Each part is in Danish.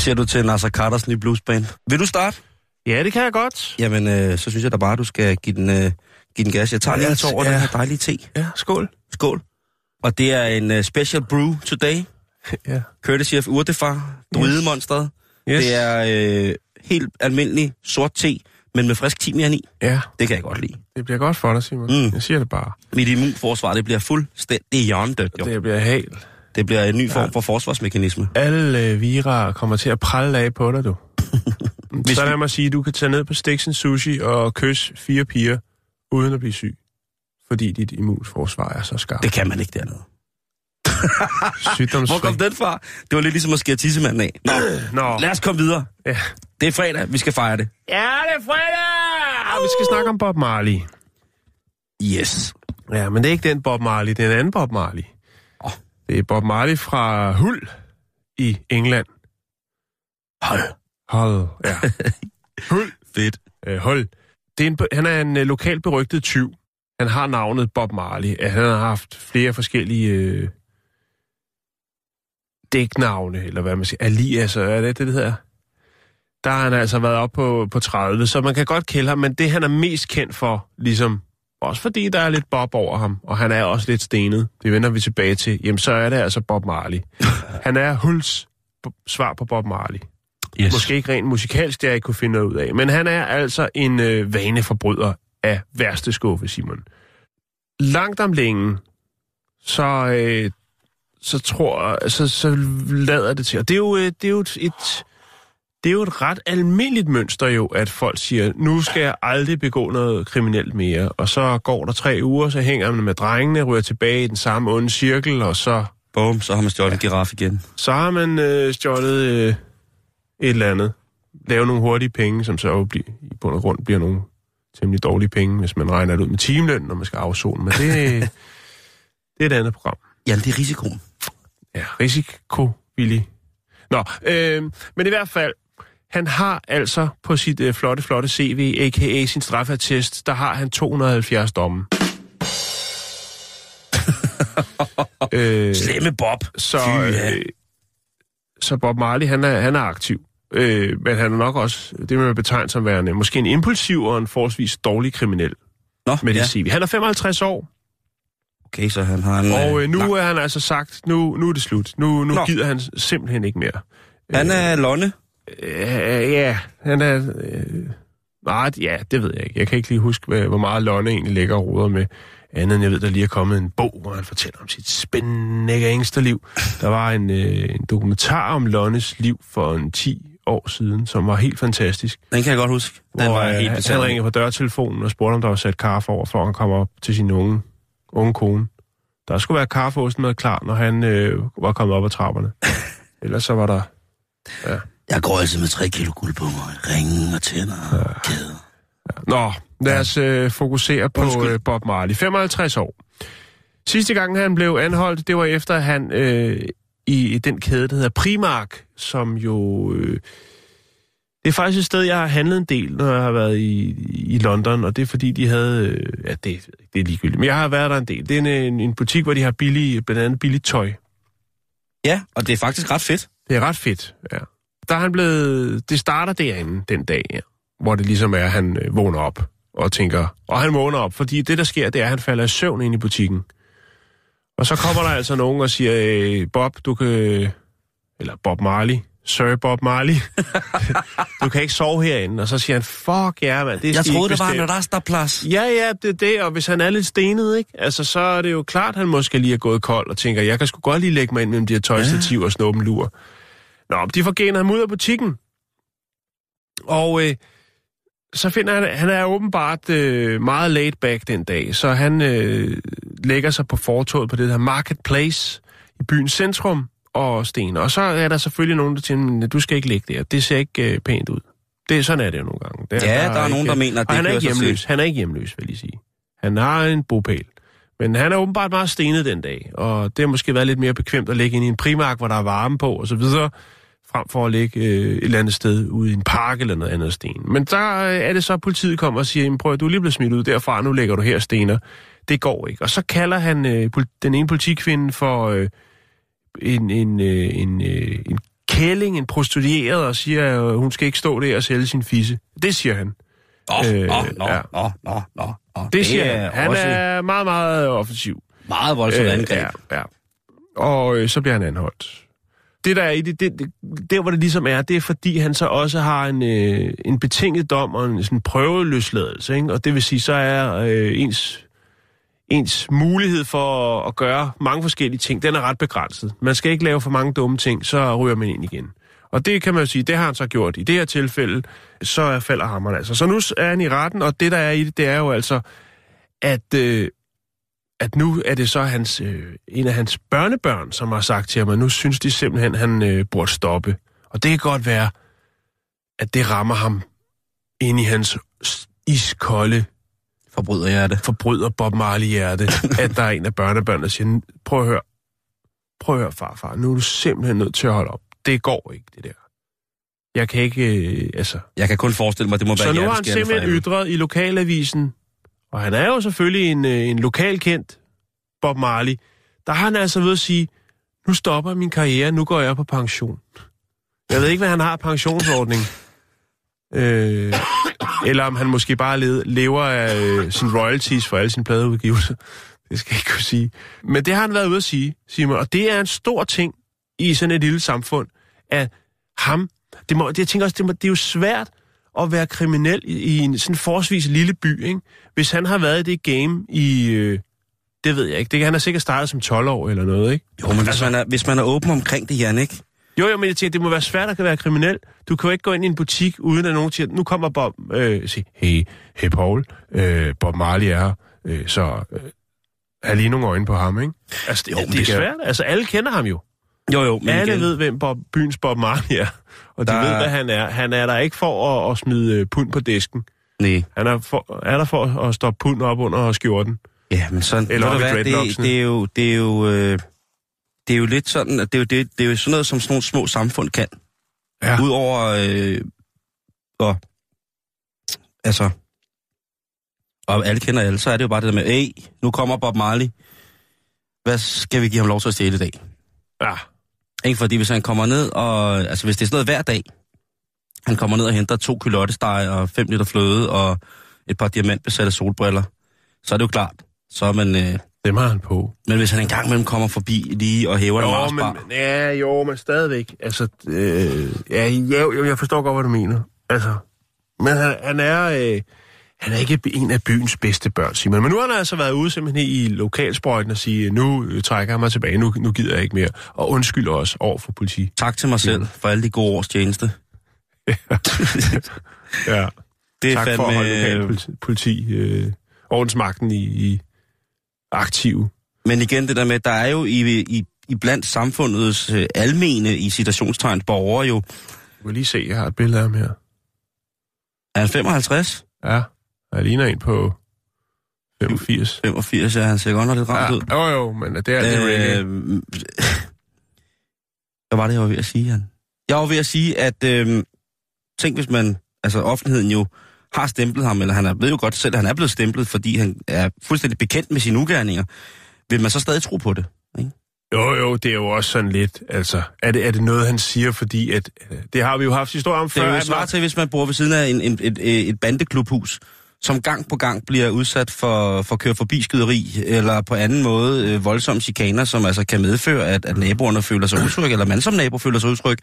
Siger du til Nasser Carters nye bluesband? Vil du starte? Ja, det kan jeg godt. Jamen, øh, så synes jeg da bare, du skal give den, øh, give den gas. Jeg tager lige en tår over Ja. den her dejlige te. Ja, skål. Skål. Og det er en uh, special brew today. Ja. Courtesy of Urtefar, druidemonstret. Yes. Det er øh, helt almindelig sort te, men med frisk timian i. Ja, Det kan jeg godt lide. det bliver godt for dig, Simon. Mm. Jeg siger det bare. Mit immunforsvar, det bliver fuldstændig. Det, Det bliver helt. Det bliver en ny form for forsvarsmekanisme. Alle øh, vira kommer til at pralle af på dig, du. Hvis så lad mig sige, du kan tage ned på Stiksen Sushi og kysse fire piger, uden at blive syg. Fordi dit immunforsvar er så skarpt. Det kan man ikke dernede. Hvor kom den fra? Det var lidt ligesom at skære tissemanden af. Nå, Nå, lad os komme videre. ja. Det er fredag, vi skal fejre det. Ja, det er fredag! Og vi skal snakke om Bob Marley. Yes. Ja, men det er ikke den Bob Marley, det er en anden Bob Marley. Det er Bob Marley fra Hull i England. Hold. Hull, ja. Hull. Fedt. Øh, Hull. Det er en, han er en øh, lokal berygtet tyv. Han har navnet Bob Marley. Han har haft flere forskellige øh, dæknavne, eller hvad man siger, aliaser, er det det, det hedder? Der har han altså været op på, på 30, så man kan godt kende ham, men det han er mest kendt for, ligesom også fordi der er lidt Bob over ham, og han er også lidt stenet, det vender vi tilbage til, jamen så er det altså Bob Marley. Han er Hulls svar på Bob Marley. Yes. Måske ikke rent musikalsk, det jeg ikke kunne finde noget ud af. Men han er altså en øh, vaneforbryder af værste skuffe, Simon. Langt om længe, så, øh, så tror så, så lader det til. Og det er jo, øh, det er jo et, et, det er jo et ret almindeligt mønster jo, at folk siger, nu skal jeg aldrig begå noget kriminelt mere. Og så går der tre uger, så hænger man med drengene, ryger tilbage i den samme onde cirkel, og så, Bum, så har man stjålet en giraf igen. så har man øh, stjålet øh, et eller andet. Lave nogle hurtige penge, som så jo bliver, i bund og grund bliver nogle temmelig dårlige penge, hvis man regner det ud med timeløn, når man skal afzone. Men det, det er et andet program. Ja, det er risikoen. Ja, risikovillig. Nå, øh, men i hvert fald, han har altså på sit øh, flotte, flotte CV, a.k.a. sin straffetest, der har han 270 domme. øh, Slemme Bob. så, ja. øh, så Bob Marley, han er, han er aktiv. Øh, men han er nok også, det man betegne som værende, måske en impulsiv og en forholdsvis dårlig kriminel Nå, med ja. det CV. Han er 55 år, Okay, så han har en... og øh, nu lang- er han altså sagt, nu, nu er det slut. Nu, nu Nå. gider han simpelthen ikke mere. Han er Lonne. Øh, ja, han er... Øh, nej, ja, det ved jeg ikke. Jeg kan ikke lige huske, hvad, hvor meget Lonne egentlig lægger og roder med. Andet end jeg ved, der lige er kommet en bog, hvor han fortæller om sit spændende gangsterliv. Der var en, øh, en dokumentar om Lonnes liv for en 10 år siden, som var helt fantastisk. Den kan jeg godt huske. Den hvor, var øh, helt Han betaget. ringede på dørtelefonen og spurgte, om der var sat kaffe over, for at han kom op til sin unge, unge kone. Der skulle være kaffeosten med klar, når han øh, var kommet op ad trapperne. Ellers så var der... Jeg går altså med tre kilo guld på mig. Ringen og tænder og kæder. Nå, lad os øh, fokusere på Undskyld. øh, Bob Marley. 55 år. Sidste gang han blev anholdt, det var efter han øh, i, i den kæde, der hedder Primark, som jo... Øh, det er faktisk et sted, jeg har handlet en del, når jeg har været i, i London, og det er fordi, de havde... Øh, ja, det, det er ligegyldigt, men jeg har været der en del. Det er en, en, en butik, hvor de har billig, blandt andet billigt tøj. Ja, og det er faktisk ret fedt. Det er ret fedt, ja. Der er han blevet... Det starter derinde den dag, ja, hvor det ligesom er, at han øh, vågner op og tænker... Og han vågner op, fordi det, der sker, det er, at han falder i søvn ind i butikken. Og så kommer der altså nogen og siger, øh, Bob, du kan... Eller Bob Marley. Sir Bob Marley. du kan ikke sove herinde. Og så siger han, fuck ja, mand. Det Jeg troede, der var en bestemme." rasterplads. Ja, ja, det er det, og hvis han er lidt stenet, ikke? Altså, så er det jo klart, han måske lige er gået kold og tænker, jeg kan sgu godt lige lægge mig ind mellem de her tøjstativer og snuppe en lur. Nå, de får genet ham ud af butikken. Og øh, så finder han, han er åbenbart øh, meget laid back den dag, så han øh, lægger sig på fortoget på det her marketplace i byens centrum og sten. Og så er der selvfølgelig nogen, der tænker, du skal ikke ligge der, det ser ikke øh, pænt ud. Det, sådan er det jo nogle gange. Det, ja, der, der er nogen, der mener, at det han er ikke hjemløs. Han er ikke hjemløs, vil jeg sige. Han har en bopæl. Men han er åbenbart meget stenet den dag, og det har måske været lidt mere bekvemt at ligge ind i en primark, hvor der er varme på og så videre, frem for at ligge øh, et eller andet sted ude i en park eller noget andet sten. Men der øh, er det så, at politiet kommer og siger, "Jamen, prøv at du er lige blevet smidt ud derfra, nu ligger du her stener. Det går ikke. Og så kalder han øh, den ene politikvinde for øh, en, en, øh, en, øh, en kælling, en prostitueret, og siger, at hun skal ikke stå der og sælge sin fisse. Det siger han. Åh, Øh, nå, nå, ja. nå, nå, nå, nå. Det siger han. Han også er meget, meget offensiv. meget voldsomt angreb. ja, ja. Og øh, så bliver han anholdt. Det der er i det, det, det, der hvor det ligesom er, det er fordi han så også har en, øh, en betinget dom og en sådan prøveløsladelse, ikke? Og det vil sige, så er øh, ens, ens mulighed for at, at gøre mange forskellige ting, den er ret begrænset. Man skal ikke lave for mange dumme ting, så ryger man ind igen. Og det kan man jo sige, det har han så gjort. I det her tilfælde, så falder hammeren altså. Så nu er han i retten, og det der er i det, det er jo altså, at, øh, at nu er det så hans, øh, en af hans børnebørn, som har sagt til ham, at nu synes de simpelthen, at han øh, burde stoppe. Og det kan godt være, at det rammer ham ind i hans iskolde Forbryder jeg det. forbryder Bob Marley-hjerte, at der er en af børnebørnene, der siger, prøv at høre, prøv at høre farfar, nu er du simpelthen nødt til at holde op. Det går ikke, det der. Jeg kan ikke, øh, altså... Jeg kan kun forestille mig, at det må være Så nu har han simpelthen ytret i lokalavisen, og han er jo selvfølgelig en, øh, en lokalkendt Bob Marley, der har han altså ved at sige, nu stopper min karriere, nu går jeg på pension. Jeg ved ikke, hvad han har pensionsordning. Øh, eller om han måske bare led, lever af øh, sin royalties for alle sine pladeudgivelser. Det skal jeg ikke kunne sige. Men det har han været ude at sige, Simon. Og det er en stor ting i sådan et lille samfund, at ham... Det må, det, jeg tænker også, det, må, det er jo svært at være kriminel i, i en sådan forholdsvis lille by, ikke? Hvis han har været i det game i... Øh, det ved jeg ikke. Det kan han have sikkert startet som 12 år eller noget, ikke? Jo, men hvis man, er, hvis man er åben omkring det, Jan, ikke? Jo, jo, men jeg tænker, det må være svært at være kriminel. Du kan jo ikke gå ind i en butik, uden at nogen siger, nu kommer Bob, øh, sige, hey, hey Paul, øh, Bob Marley er her, øh, så øh, har lige nogle øjne på ham, ikke? Altså, det, Jo, det er det kan- svært. Altså, alle kender ham jo. Jo, jo, Men alle igen, ved, hvem Bob, byens Bob Marley er. Og de Der- ved, hvad han er. Han er der ikke for at, at smide øh, pund på disken. nej. Han er, for, er der for at stoppe pund op under skjorten. Ja, men sådan, Eller op i det, det, er jo, det er jo, øh, det er jo lidt sådan, at det er jo, det, det er jo sådan noget, som sådan nogle små samfund kan. Ja. Udover, øh, og, altså, og alle kender alle, så er det jo bare det der med, hey, nu kommer Bob Marley. Hvad skal vi give ham lov til at stjæle i dag? Ja. Ikke fordi hvis han kommer ned, og altså hvis det er sådan noget hver dag, han kommer ned og henter to kylottesteg og fem liter fløde og et par diamantbesatte solbriller, så er det jo klart. Så er man, øh, Dem har han på. men hvis han engang imellem kommer forbi lige og hæver en Jo, Marsbar, men, ja, jo, men stadigvæk. Altså, øh, ja, jo, jo, jeg forstår godt, hvad du mener. Altså, men han, han er... Øh, han er ikke en af byens bedste børn, Simon. Men nu har han altså været ude simpelthen i lokalsprøjten og sige, nu øh, trækker jeg mig tilbage, nu, nu gider jeg ikke mere. Og undskyld også over for politi. tak til mig selv for alle de gode års tjeneste. Ja. Det er tak for at holde fandme, lokal politi, politi øh, ordensmagten i, i aktiv. men igen det der med, der er jo i, i, i blandt samfundets øh, almene i citationstegn borgere jo, Du kan lige se, jeg har et billede af ham her. er han 55? Ja, jeg ligner en på 85. 85, ja, han ser godt nok lidt ramt Ja, ud. jo, jo, men det er det reggae. Øh, hvad var det, jeg var ved at sige, Jan? Jeg var ved at sige, at øh, tænk hvis man, altså offentligheden jo har stemplet ham, eller han er, ved jo godt selv, at han er blevet stemplet, fordi han er fuldstændig bekendt med sine ugerninger. Vil man så stadig tro på det? Ikke? Jo, jo, det er jo også sådan lidt, altså, er det, er det noget, han siger, fordi at, øh, det har vi jo haft historie om Det før. er jo svar til, hvis man bor ved siden af en, en, et, et, et bandeklubhus, som gang på gang bliver udsat for, for køre forbi skyderi, eller på anden måde øh, voldsomme chikaner, som altså kan medføre, at, at naboerne føler sig utryg, eller man som nabo føler sig utryg.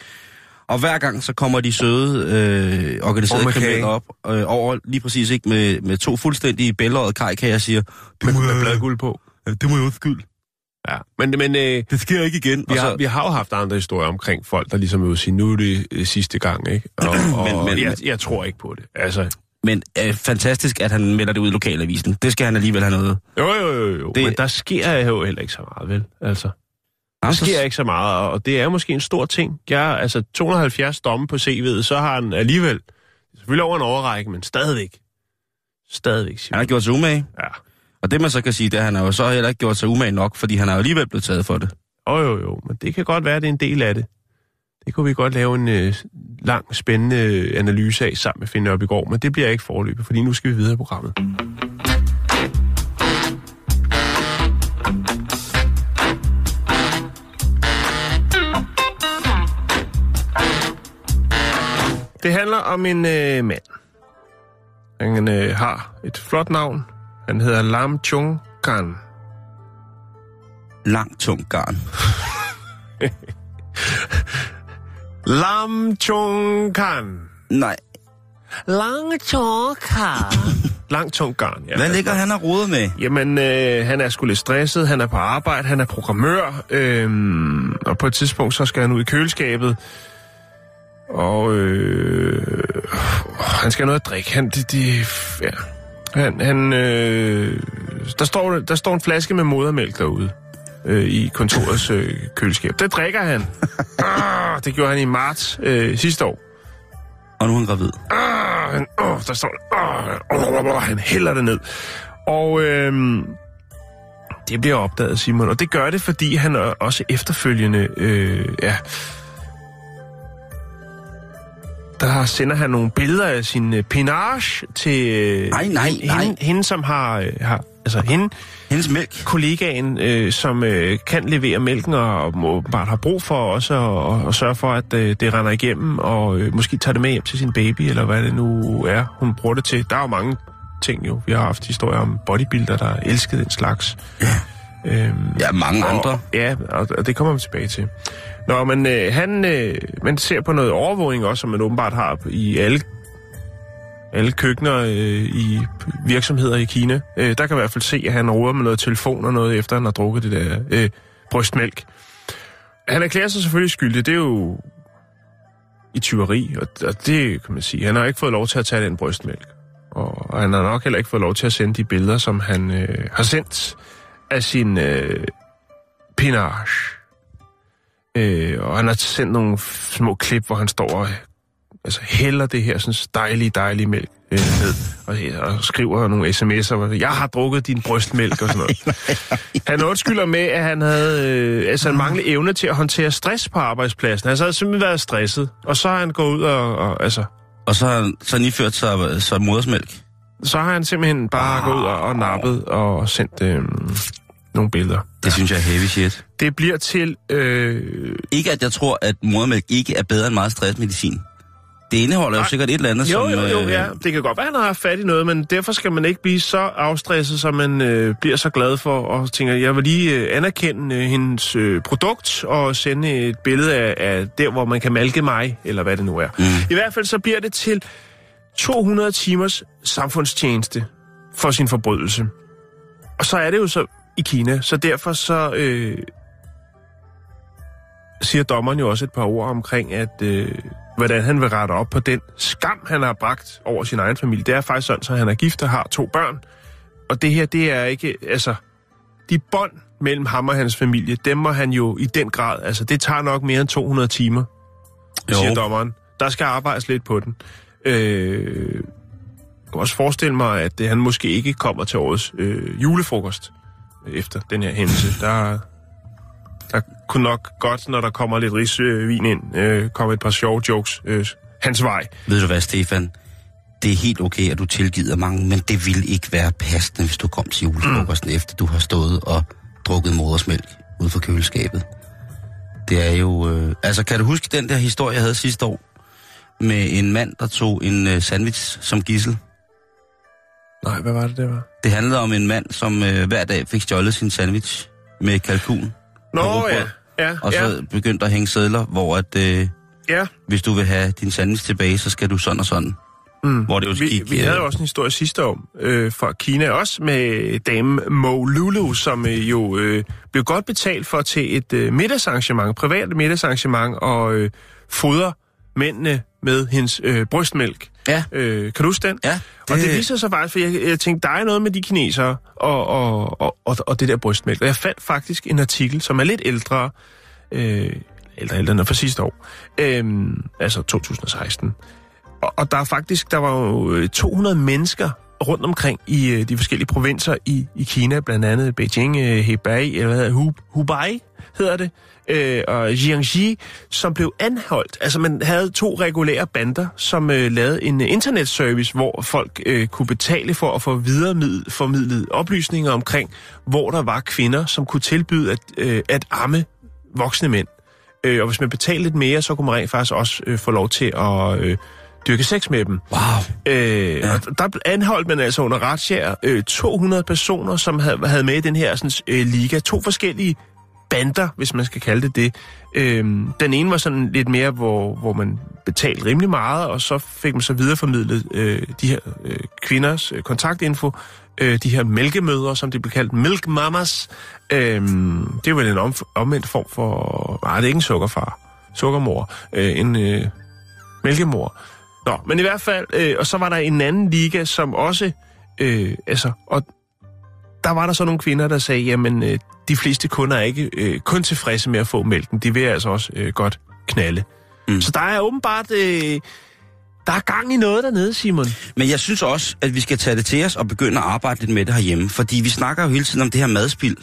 Og hver gang så kommer de søde øh, organiserede med kriminelle op øh, over lige præcis ikke med, med to fuldstændig bælgerede kajkager og siger, med, med bladguld på. det må jeg undskylde. Ja, men, men øh, Det sker ikke igen. vi, Og har, så, vi har jo haft andre historier omkring folk, der ligesom og sige, nu er det øh, sidste gang, ikke? Og, og Men- men- jeg, jeg tror ikke på det. Altså, men øh, fantastisk, at han melder det ud i lokalavisen. Det skal han alligevel have noget. Jo, jo, jo, jo. Det- men der sker jo heller ikke så meget, vel? Altså, der Altså, sker ikke så meget, og det er måske en stor ting. Jeg, altså, 270 domme på CV'et, så har han alligevel, selvfølgelig over en overrække, men stadigvæk, stadigvæk, Han Simon. har gjort sig umage. Ja. Og det man så kan sige, det er, at han har jo så heller ikke gjort sig umage nok, fordi han har jo alligevel blevet taget for det. Jo, jo, jo, men det kan godt være, at det er en del af det. Det kunne vi godt lave en øh, lang, spændende øh, analyse af sammen med Finde op i går, men det bliver ikke forløbet, fordi nu skal vi videre i programmet. Det handler om en øh, mand. Han øh, har et flot navn. Han hedder Lam Chung Kan. Lang, tung garn. Lam Chung Kan. Nej. Lang garn. Lang tung garn, ja. Hvad ligger han og rodet med? Jamen, øh, han er sgu lidt stresset, han er på arbejde, han er programmør, øh, og på et tidspunkt, så skal han ud i køleskabet, og øh, han skal have noget at drikke. Han, de, de, ja. han, han øh, der, står, der står en flaske med modermælk derude øh, i kontorets øh, køleskab. Det drikker han. ah, det gjorde han i marts øh, sidste år. Og nu er han gravid. Ah, han, åh, der står åh, åh, han hælder det ned. Og øhm, det bliver opdaget, Simon. Og det gør det, fordi han er også efterfølgende, øh, ja, der sender han nogle billeder af sin øh, penage til øh, Nej, nej, hende, nej. Hende, som har, øh, har altså hende, Hendes mælk. kollegaen, øh, som øh, kan levere mælken og, og bare har brug for også at, at, at sørge for, at øh, det render igennem, og øh, måske tager det med hjem til sin baby, eller hvad det nu er, hun bruger det til. Der er jo mange ting jo. Vi har haft historier om bodybuilder, der elskede den slags. Ja. Øhm, Ja, mange og- andre. Ja, og, og det kommer vi tilbage til. Nå, men øh, han, øh, man ser på noget overvågning også, som man åbenbart har i alle, alle køkkener øh, i virksomheder i Kina. Øh, der kan man i hvert fald se, at han roer med noget telefon og noget, efter han har drukket det der øh, brystmælk. Han erklærer sig selvfølgelig skyldig. Det er jo i tyveri, og, og det kan man sige. Han har ikke fået lov til at tage den brystmælk. Og, og han har nok heller ikke fået lov til at sende de billeder, som han øh, har sendt af sin øh, pinage. Øh, og han har sendt nogle små klip, hvor han står og altså, hælder det her sådan dejlige, dejlige mælk øh, ned. Og, og skriver nogle sms'er, hvor jeg har drukket din brystmælk og sådan noget. han undskylder med, at han havde øh, altså, han manglede evne til at håndtere stress på arbejdspladsen. Altså, han havde simpelthen været stresset. Og så har han gået ud og, og altså, Og så har han, så han iført sig, sig modersmælk. så har han simpelthen bare gået ud og, og nappet og sendt øh, nogle billeder. Det synes jeg er heavy shit. Det bliver til... Øh, Ikke at jeg tror, at modermælk ikke er bedre end meget stressmedicin. Det indeholder jo Nej. sikkert et eller andet, Jo, som... jo, jo, øh, ja. Det kan godt være, at han har fat i noget, men derfor skal man ikke blive så afstresset, så man øh, bliver så glad for og tænker, jeg vil lige øh, anerkende øh, hendes øh, produkt og sende et billede af, af der, hvor man kan malke mig, eller hvad det nu er. Mm. I hvert fald så bliver det til 200 timers samfundstjeneste for sin forbrydelse. Og så er det jo så i Kina, så derfor så øh, siger dommeren jo også et par ord omkring, at øh, hvordan han vil rette op på den skam, han har bragt over sin egen familie. Det er faktisk sådan, at han er gift og har to børn. Og det her, det er ikke, altså, de bånd mellem ham og hans familie, dem må han jo i den grad, altså det tager nok mere end 200 timer, Jo. siger dommeren. Der skal arbejdes lidt på den. Øh, jeg kan også forestille mig, at øh, han måske ikke kommer til årets øh, julefrokost efter den her hændelse. Der, der kunne nok godt, når der kommer lidt risvin ind, øh, komme et par sjove jokes øh, hans vej. Ved du hvad, Stefan? Det er helt okay, at du tilgiver mange, men det vil ikke være passende, hvis du kom til julefrokosten, mm. efter du har stået og drukket modersmælk ude for køleskabet. Det er jo... Øh... Altså, kan du huske den der historie, jeg havde sidste år? Med en mand, der tog en øh, sandwich som gissel. Nej, hvad var det, det var? Det handlede om en mand, som øh, hver dag fik stjålet sin sandwich med kalkun. Nå, ja. Ja, Og så ja, begyndte at hænge sædler, hvor at, øh, ja. hvis du vil have din sandwich tilbage, så skal du sådan og sådan. Mm. Hvor det jo Vi, gik, vi havde øh, også en historie sidste år øh, fra Kina, også med dame Mo Lulu, som øh, jo øh, blev godt betalt for til et øh, middagsarrangement, privat middagsarrangement, og øh, fodre mændene med hendes øh, brystmælk. Ja. Øh, kan du huske den? Ja, Det... Og det viser sig faktisk, for jeg, jeg tænkte, der er noget med de kinesere og, og, og, og, og det der brystmælk. Og jeg fandt faktisk en artikel, som er lidt ældre, øh, ældre, ældre end fra sidste år, øh, altså 2016. Og, og der er faktisk, der var jo øh, 200 mennesker rundt omkring i øh, de forskellige provinser i, i Kina, blandt andet Beijing, øh, Hebei, eller hvad hedder Hu, Hubei hedder det, øh, og Jiangxi, som blev anholdt. Altså man havde to regulære bander, som øh, lavede en øh, internetservice, hvor folk øh, kunne betale for at få videreformidlet formidlet oplysninger omkring, hvor der var kvinder, som kunne tilbyde at, øh, at amme voksne mænd. Øh, og hvis man betalte lidt mere, så kunne man rent faktisk også øh, få lov til at øh, dyrke sex med dem. Wow. Øh, ja. og der anholdt man altså under retsjær øh, 200 personer, som havde, havde med i den her sådan, øh, liga. To forskellige bander, hvis man skal kalde det det. Øhm, den ene var sådan lidt mere, hvor, hvor man betalte rimelig meget, og så fik man så videreformidlet øh, de her øh, kvinders øh, kontaktinfo, øh, de her mælkemødre, som de blev kaldt, milk mamas. Øh, det er vel en om, omvendt form for... Nej, det er ikke en sukkerfar. Sukkermor. Øh, en øh, mælkemor. Nå, men i hvert fald, øh, og så var der en anden liga, som også, øh, altså, og der var der så nogle kvinder, der sagde, jamen, øh, de fleste kunder er ikke øh, kun tilfredse med at få mælken, de vil altså også øh, godt knalde. Mm. Så der er åbenbart, øh, der er gang i noget dernede, Simon. Men jeg synes også, at vi skal tage det til os og begynde at arbejde lidt med det herhjemme. Fordi vi snakker jo hele tiden om det her madspild.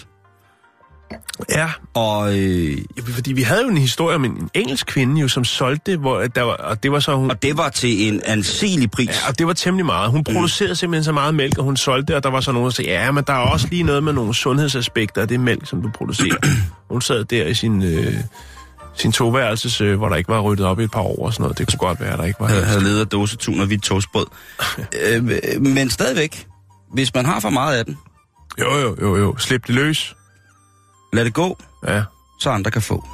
Ja, Og, øh, fordi vi havde jo en historie om en engelsk kvinde, jo, som solgte, hvor der var, og det var så hun... og det var til en anselig pris. Ja, og det var temmelig meget. Hun producerede mm. simpelthen så meget mælk, og hun solgte, og der var så nogen, der sagde, ja, men der er også lige noget med nogle sundhedsaspekter af det mælk, som du producerer. hun sad der i sin, øh, sin toværelses, øh, hvor der ikke var ryddet op i et par år og sådan noget. Det kunne godt være, der ikke var. havde, havde ledet af dåsetun og hvidt toastbrød. øh, men stadigvæk, hvis man har for meget af den, Jo, jo, jo, jo. Slip det løs. Lad det gå, Ja. så andre kan få.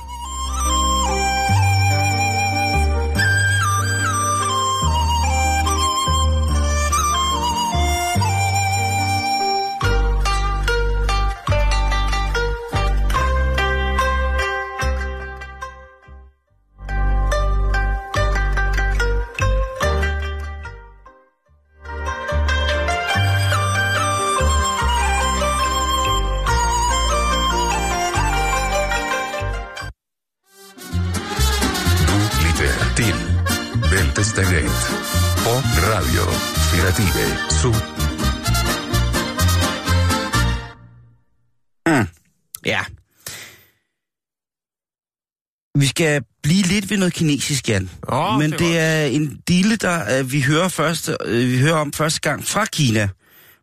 Skal blive lidt ved noget kinesisk, Jan. Åh, Men det det, er en dille, der øh, vi hører, første, øh, vi hører om første gang fra Kina,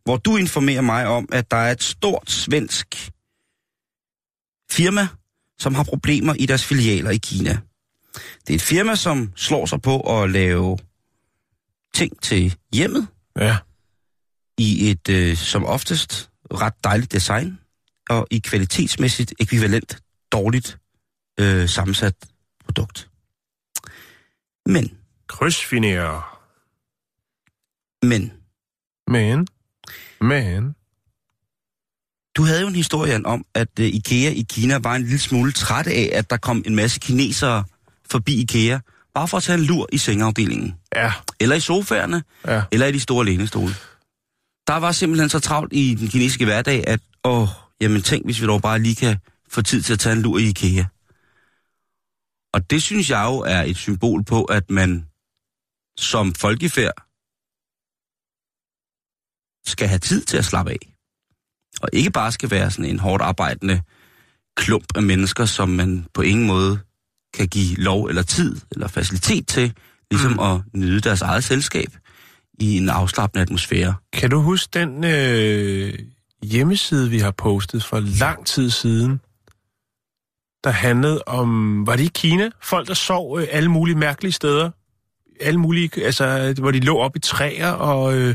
hvor du informerer mig om, at der er et stort svensk firma, som har problemer i deres filialer i Kina. Det er et firma, som slår sig på at lave ting til hjemmet Ja. i et, øh, som oftest, ret dejligt design, og i kvalitetsmæssigt ekvivalent dårligt øh, sammensat produkt. Men, Krydsfinere. men, Men. Men. du havde jo en historie om, at øh, IKEA i Kina var en lille smule træt af, at der kom en masse kinesere forbi IKEA, bare for at tage en lur i sengeafdelingen. Ja. Eller i sofaerne, Ja. eller i de store lænestole. Der var simpelthen så travlt i den kinesiske hverdag, at åh, jamen tænk, hvis vi dog bare lige kan få tid til at tage en lur i IKEA. Og det synes jeg jo er et symbol på, at man som folkefærd skal have tid til at slappe af. Og ikke bare skal være sådan en hårdt arbejdende klump af mennesker, som man på ingen måde kan give lov eller tid eller facilitet til, ligesom mm. at nyde deres eget selskab i en afslappende atmosfære. Kan du huske den øh, hjemmeside, vi har postet for lang tid siden, der handlede om, var det i Kina? Folk, der sov øh, alle mulige mærkelige steder. Alle mulige, altså, hvor de lå op i træer og øh,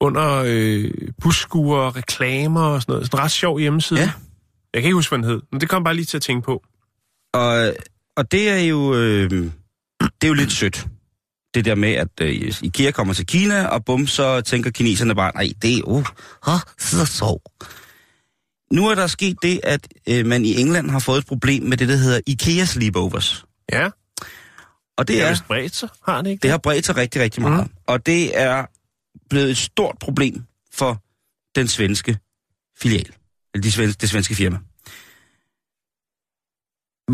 under øh, busskuer og reklamer og sådan noget. Sådan en ret sjov hjemmeside. Ja. Jeg kan ikke huske, hvad den hed, men det kom bare lige til at tænke på. Og, og det er jo øh, det er jo lidt sødt. Det der med, at øh, IKEA kommer til Kina, og bum, så tænker kineserne bare, nej, det er jo, oh, så sov. Nu er der sket det, at øh, man i England har fået et problem med det, der hedder IKEA sleepovers. Ja, Og det Det er, vist bredt sig, har det ikke? det har bredt sig rigtig, rigtig meget. Mm. Og det er blevet et stort problem for den svenske filial. Eller de svenske, det svenske firma.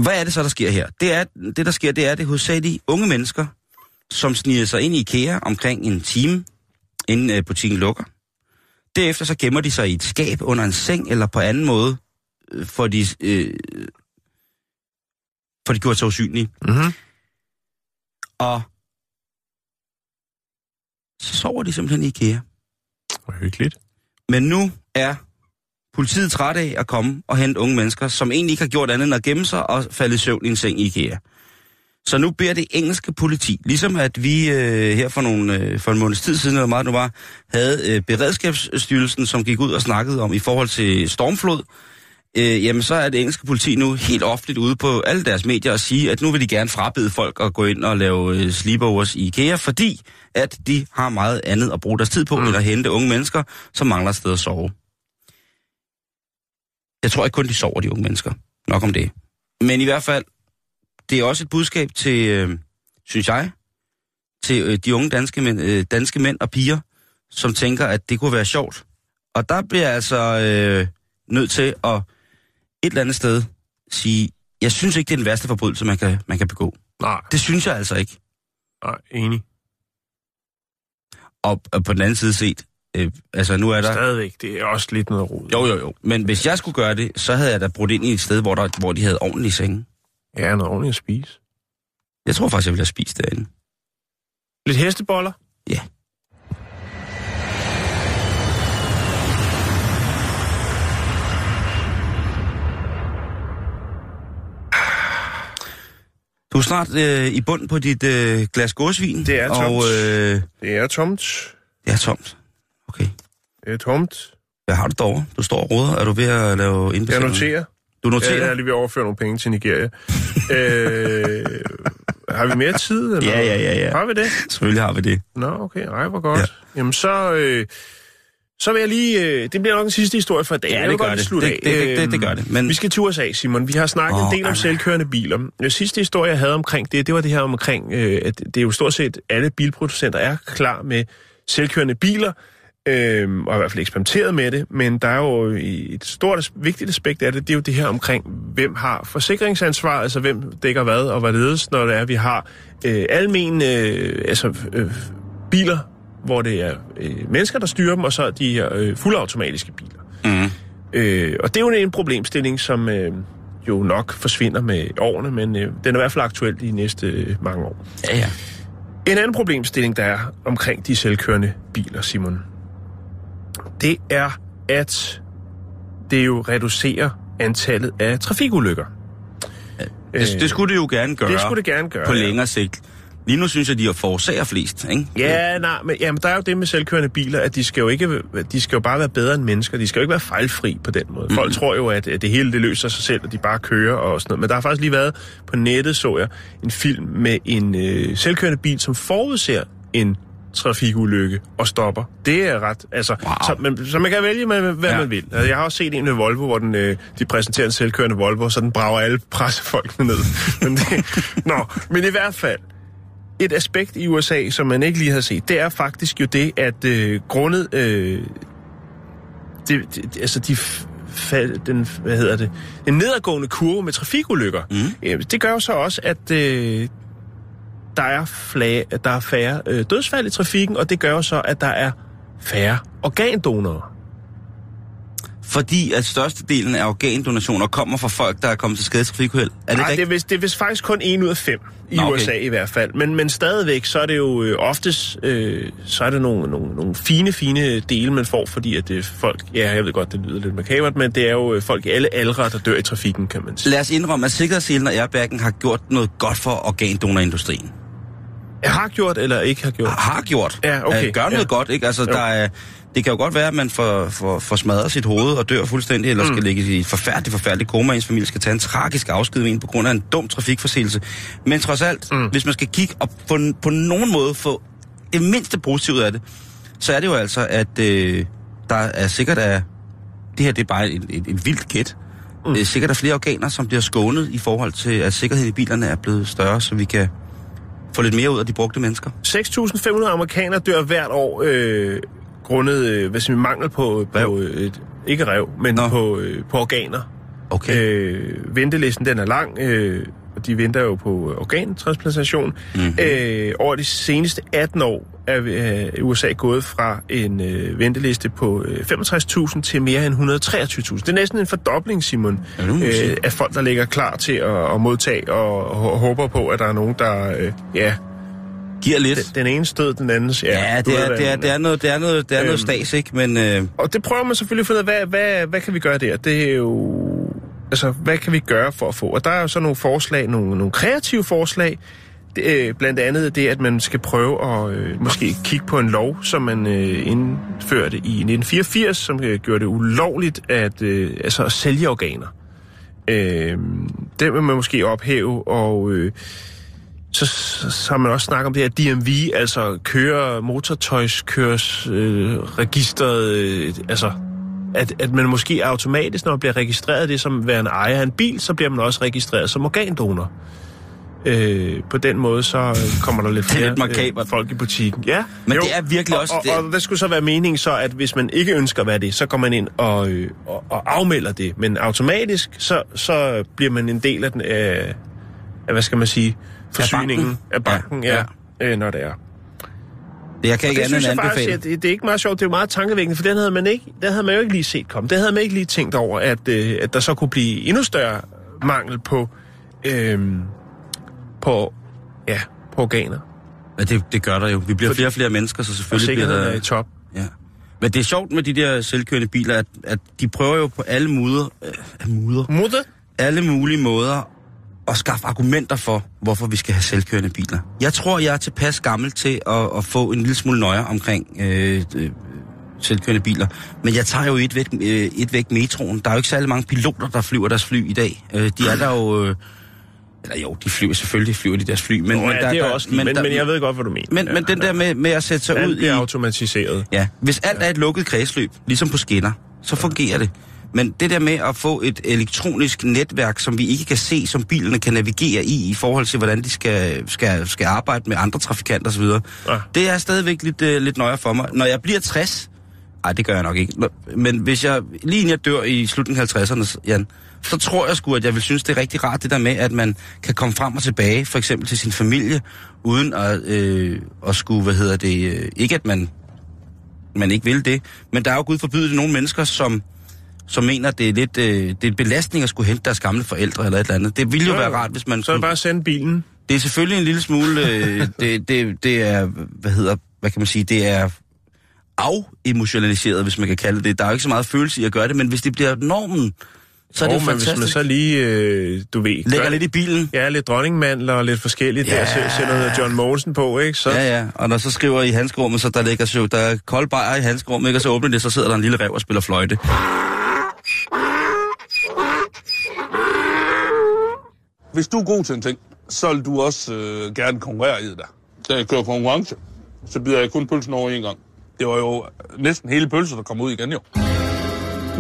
Hvad er det så, der sker her? Det, er, det der sker, det er, det hovedsageligt unge mennesker, som sniger sig ind i IKEA omkring en time, inden øh, butikken lukker. Derefter så gemmer de sig i et skab under en seng, eller på anden måde, øh, for de, øh, for de gjort sig usynlige. Mm-hmm. Og så sover de simpelthen i IKEA. Hvor hyggeligt. Men nu er politiet træt af at komme og hente unge mennesker, som egentlig ikke har gjort andet end at gemme sig og falde i søvn i en seng i IKEA. Så nu beder det engelske politi, ligesom at vi øh, her for, nogle, øh, for en måneds tid siden, eller meget nu var, havde øh, Beredskabsstyrelsen, som gik ud og snakkede om i forhold til stormflod, øh, jamen så er det engelske politi nu helt offentligt ude på alle deres medier og sige, at nu vil de gerne frabede folk at gå ind og lave øh, sleepovers i IKEA, fordi at de har meget andet at bruge deres tid på, mm. end at hente unge mennesker, som mangler et sted at sove. Jeg tror ikke kun, de sover, de unge mennesker. Nok om det. Men i hvert fald, det er også et budskab til, øh, synes jeg, til øh, de unge danske mænd, øh, danske mænd og piger, som tænker, at det kunne være sjovt. Og der bliver jeg altså øh, nødt til at et eller andet sted sige, jeg synes ikke, det er den værste forbrydelse, man kan, man kan begå. Nej, Det synes jeg altså ikke. nej, enig. Og, og på den anden side set, øh, altså nu er der... Stadigvæk, det er også lidt noget rod. Jo, jo, jo. Men hvis jeg skulle gøre det, så havde jeg da brudt ind i et sted, hvor, der, hvor de havde ordentlige senge. Ja, noget ordentligt at spise. Jeg tror faktisk, jeg ville have spist derinde. Lidt hesteboller? Ja. Du er snart øh, i bund på dit øh, glas gåsvin. Det er Og tomt. øh, Det er tomt. det er tomt. Okay. Det er tomt. Hvad har du derovre? Du står og roder. Er du ved at lave Jeg indbetalinger? noterer. Du Ja, noterer? jeg er lige ved at overføre nogle penge til Nigeria. øh, har vi mere tid? Eller? Ja, ja, ja, ja. Har vi det? Selvfølgelig har vi det. Nå, okay. Ej, hvor godt. Ja. Ja. Jamen, så... Øh, så vil jeg lige... Øh, det bliver nok en sidste historie for i dag. Ja, det gør det. Det- det- det- det- det Øhm, gør det, men- Vi skal til USA, Simon. Vi har snakket Åh, en del om Anna. selvkørende biler. Den sidste historie, jeg havde omkring det, det var det her omkring, øh, at det er jo stort set alle bilproducenter er klar med selvkørende biler, øh, og i hvert fald eksperimenteret med det, men der er jo i- et stort, vigtigt aspekt af det, det er jo det her omkring, hvem har forsikringsansvar, altså hvem dækker hvad og hvad ledes, når det er, vi har øh, almen, øh, altså øh, biler, hvor det er øh, mennesker, der styrer dem, og så de her øh, fuldautomatiske biler. Mm. Øh, og det er jo en problemstilling, som øh, jo nok forsvinder med årene, men øh, den er i hvert fald aktuel de næste øh, mange år. Ja, ja. En anden problemstilling, der er omkring de selvkørende biler, Simon, det er, at det jo reducerer antallet af trafikulykker. Det, det skulle det jo gerne gøre Det skulle det gerne gøre. på ja. længere sigt. Lige nu synes jeg, de har forårsager flest, ikke? Ja, nej, men, jamen, der er jo det med selvkørende biler, at de skal jo ikke, de skal jo bare være bedre end mennesker. De skal jo ikke være fejlfri på den måde. Folk tror jo, at, at det hele det løser sig selv, og de bare kører og sådan noget. Men der har faktisk lige været på nettet, så jeg, en film med en øh, selvkørende bil, som forudser en trafikulykke og stopper. Det er ret, altså, Wow. så, man, så man kan vælge, med, hvad Ja. man vil. Altså, Jeg har også set en med Volvo, hvor den, øh, de præsenterer en selvkørende Volvo, så den brager alle pressefolkene ned. men, det, nå, men i hvert fald, et aspekt i USA, som man ikke lige har set, det er faktisk jo det, at øh, grundet... Øh, det, det, altså de fald, den, hvad hedder det, den nedadgående kurve med trafikulykker, Mm. øh, det gør jo så også, at øh, der er, flag, der er færre øh, dødsfald i trafikken, og det gør så, at der er færre organdonorer. Fordi at størstedelen af organdonationer kommer fra folk, der er kommet til skade i trafikuheld. Er det Nej, det, rigtigt? er vist, det er vist faktisk kun en ud af fem i Nå, okay. okay. USA i hvert fald. Men, men stadigvæk, så er det jo øh, oftest, øh, så er det nogle, nogle, nogle fine, fine dele, man får, fordi at det er folk, ja, jeg ved godt, det lyder lidt makabert, men det er jo øh, folk i alle aldre, der dør i trafikken, kan man sige. Lad os indrømme, at sikkerhedsselen og airbaggen har gjort noget godt for organdonorindustrien. Jeg har gjort eller ikke har gjort. Har gjort. Ja, okay, Øh, Gør noget ja. godt, ikke? Altså, Jo. der er, det kan jo godt være, at man får, får, får smadret sit hoved og dør fuldstændig, eller skal Mm. ligge i et forfærdeligt, forfærdeligt koma, ens familie skal tage en tragisk afsked med en på grund af en dum trafikforseelse. Men trods alt, mm. hvis man skal kigge og på, på nogen måde få det mindste positivt af det, så er det jo altså, at øh, der er sikkert af, det her det er bare et, et, et vildt gæt, mm. sikkert er flere organer, som bliver skånet i forhold til, at sikkerheden i bilerne er blevet større, så vi kan få lidt mere ud af de brugte mennesker. 6.500 amerikanere dør hvert år øh, grundet øh, hvad siger, man, mangel på, på Rev. øh, et, ikke rev, men Nå. på, øh, på organer. Okay. Øh, ventelisten den er lang, øh, de venter jo på organtransplantation. Mm-hmm. Øh, over de seneste 18 år er øh, USA gået fra en øh, venteliste på øh, 65.000 til mere end 123.000. Det er næsten en fordobling, Simon, Ja, øh, af folk, der ligger klar til at, at modtage og, og håber på, at der er nogen, der... Øh, ja, Giver lidt. den, den ene stød, den andens... Ja, du det er, det er, den det er noget, det er noget, det er noget Øhm. stas, ikke? Men øh, Og det prøver man selvfølgelig at finde ud af, hvad, hvad, hvad kan vi gøre der? Det er jo... Altså, hvad kan vi gøre for at få? Og der er jo så nogle forslag, nogle, nogle kreative forslag. Det, øh, blandt andet det, at man skal prøve at øh, måske kigge på en lov, som man øh, indførte i 1984, som øh, gjorde det ulovligt at, øh, altså at sælge organer. Øh, den vil man måske ophæve, og øh, så, så, så har man også snakket om det her DMV, altså køre motortøjskørsregisteret, øh, registret, øh, altså at, at man måske automatisk, når man bliver registreret det som værende ejer af en bil, så bliver man også registreret som organdonor. Øh, på den måde, så øh, kommer der lidt Det er flere lidt øh, folk i butikken. Ja, Men det er virkelig og, også- Og, det- og, og hvad skulle så være meningen så, at hvis man ikke ønsker at være det, så går man ind og, øh, og, og afmelder det. Men automatisk, så, så bliver man en del af den, af, af hvad skal man sige, forsyningen banken. af banken, Ja, ja, ja. Øh, når det er. Jeg kan ikke det andet end faktisk, anbefale. at det, det er ikke meget sjovt, det er jo meget tankevækkende, for den havde man ikke, den havde man jo ikke lige set komme. Det havde man ikke lige tænkt over, at, øh, at der så kunne blive endnu større mangel på, øh, på, ja, på organer. Ja, det, det gør der jo. Vi bliver Fordi- flere og flere mennesker, så selvfølgelig bliver sikkerheden er der... i top. Ja. Men det er sjovt med de der selvkørende biler, at, at de prøver jo på alle muder, øh, muder, alle mulige måder at skaffe argumenter for, hvorfor vi skal have selvkørende biler. Jeg tror, jeg er tilpas gammel til at, at få en lille smule nøje omkring øh, øh, selvkørende biler. Men jeg tager jo et væk, øh, et væk metroen. Der er jo ikke særlig mange piloter, der flyver deres fly i dag. Øh, de er der jo... Øh, eller jo, de flyver selvfølgelig, flyver de deres fly. Men, Men, men, ja, der, det er der, også, men, men, der, men jeg ved godt, hvad du mener. men, ja, men den der med, med at sætte sig ud i... automatiseret. Ja, hvis alt er et lukket kredsløb, ligesom på skinner, så fungerer det. Men det der med at få et elektronisk netværk, som vi ikke kan se, som bilerne kan navigere i, i forhold til, hvordan de skal, skal, skal arbejde med andre trafikanter osv., Ja. det er stadigvæk lidt, uh, lidt nøje for mig. Når jeg bliver 60, nej, det gør jeg nok ikke, men hvis jeg, lige inden jeg dør i slutningen af 50'erne, Jan, så tror jeg sgu, at jeg vil synes, det er rigtig rart, det der med, at man kan komme frem og tilbage, for eksempel til sin familie, uden at, øh, at skulle, hvad hedder det, øh, ikke at man man ikke vil det. Men der er jo gud forbyde det nogle mennesker, som, som mener, det er lidt øh, det er en belastning at skulle hente deres gamle forældre eller et eller andet. Det ville jo Jo, være jo. rart, hvis man Så skulle... bare sende bilen. Det er selvfølgelig en lille smule... Øh, det, det, det er, hvad hedder, hvad kan man sige, det er af-emotionaliseret, hvis man kan kalde det. Der er jo ikke så meget følelse i at gøre det, men hvis det bliver normen, så er det jo Åh, men hvis man fantastisk. så lige, øh, du ved... Lægger gør- lidt i bilen. Ja, lidt dronningmandler og lidt forskelligt. Ja. Der sætter noget John Mogensen på, ikke? Så, Ja, ja, og når så skriver i handskerummet, så der ligger så, der er kold bajer i handskerummet, ikke? og så åbner det, så sidder der en lille rev og spiller fløjte. Hvis du er god til en ting, så vil du også øh, gerne konkurrere i det der. Da jeg kører konkurrence, så bider jeg kun pølsen over en gang. Det var jo næsten hele pølsen, der kom ud igen jo.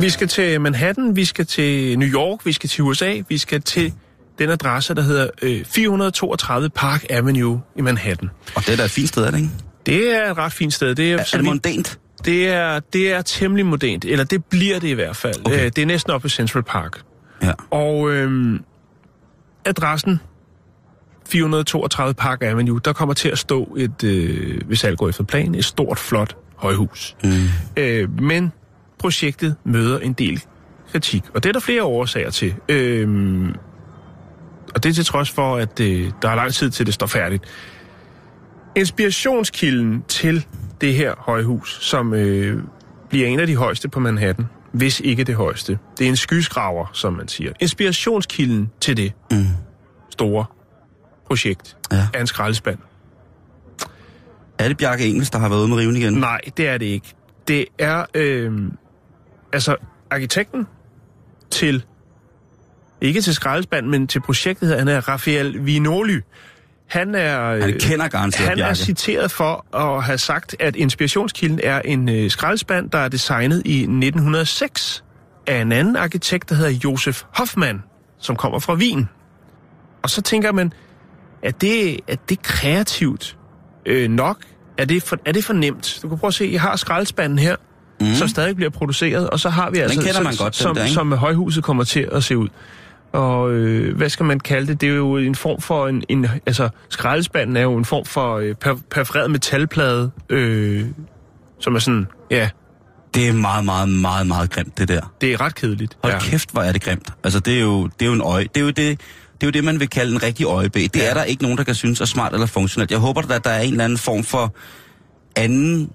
Vi skal til Manhattan, vi skal til New York, vi skal til USA, vi skal til den adresse, der hedder øh, 432 Park Avenue i Manhattan. Og det er da et fint sted, er det ikke? Det er et ret fint sted. Det er, Er, er det mondænt? det er, det er temmelig modent, eller det bliver det i hvert fald. Okay. Øh, det er næsten oppe ved Central Park. Ja. Og øhm, adressen 432 Park Avenue, der kommer til at stå et, øh, hvis alt går efter planen, et stort, flot højhus. Mm. Øh, men projektet møder en del kritik, og det er der flere årsager til. Øhm, og det er til trods for, at øh, der er lang tid til, det står færdigt. Inspirationskilden til det her højhus, som øh, bliver en af de højeste på Manhattan, hvis ikke det højeste. Det er en skyskraver, som man siger. Inspirationskilden til det Mm. store projekt Ja. er en skraldespand. Er det Bjarke Engels, der har været ude med riven igen? Nej, det er det ikke. Det er, øh, altså, arkitekten til, ikke til skraldespand, men til projektet, han er Rafael Vinoli. Han er... øh, Han kender garanteret Han er citeret for at have sagt, at inspirationskilden er en øh, skraldespand, der er designet i 1906 af en anden arkitekt, der hedder Josef Hoffmann, som kommer fra Wien. Og så tænker man, er det, er det kreativt øh, nok? Er det, for, er det for nemt? Du kan prøve at se, jeg har skraldespanden her, mm. som stadig bliver produceret, og så har vi altså, kender så, man godt, den som, der, ikke? som højhuset kommer til at se ud. Og øh, hvad skal man kalde det? Det er jo en form for en... en altså, skraldespanden er jo en form for øh, per, perforeret metalplade, øh, som er sådan... Ja, Det er meget, meget, meget, meget grimt, det der. det er ret kedeligt. Hold ja. ja. kæft, hvor er det grimt. Altså, det er jo, det er jo en øje. Det er jo det, det er jo det, man vil kalde en rigtig øjebæ. Det Ja. er der ikke nogen, der kan synes er smart eller funktionelt. Jeg håber, at der er en eller anden form for anden,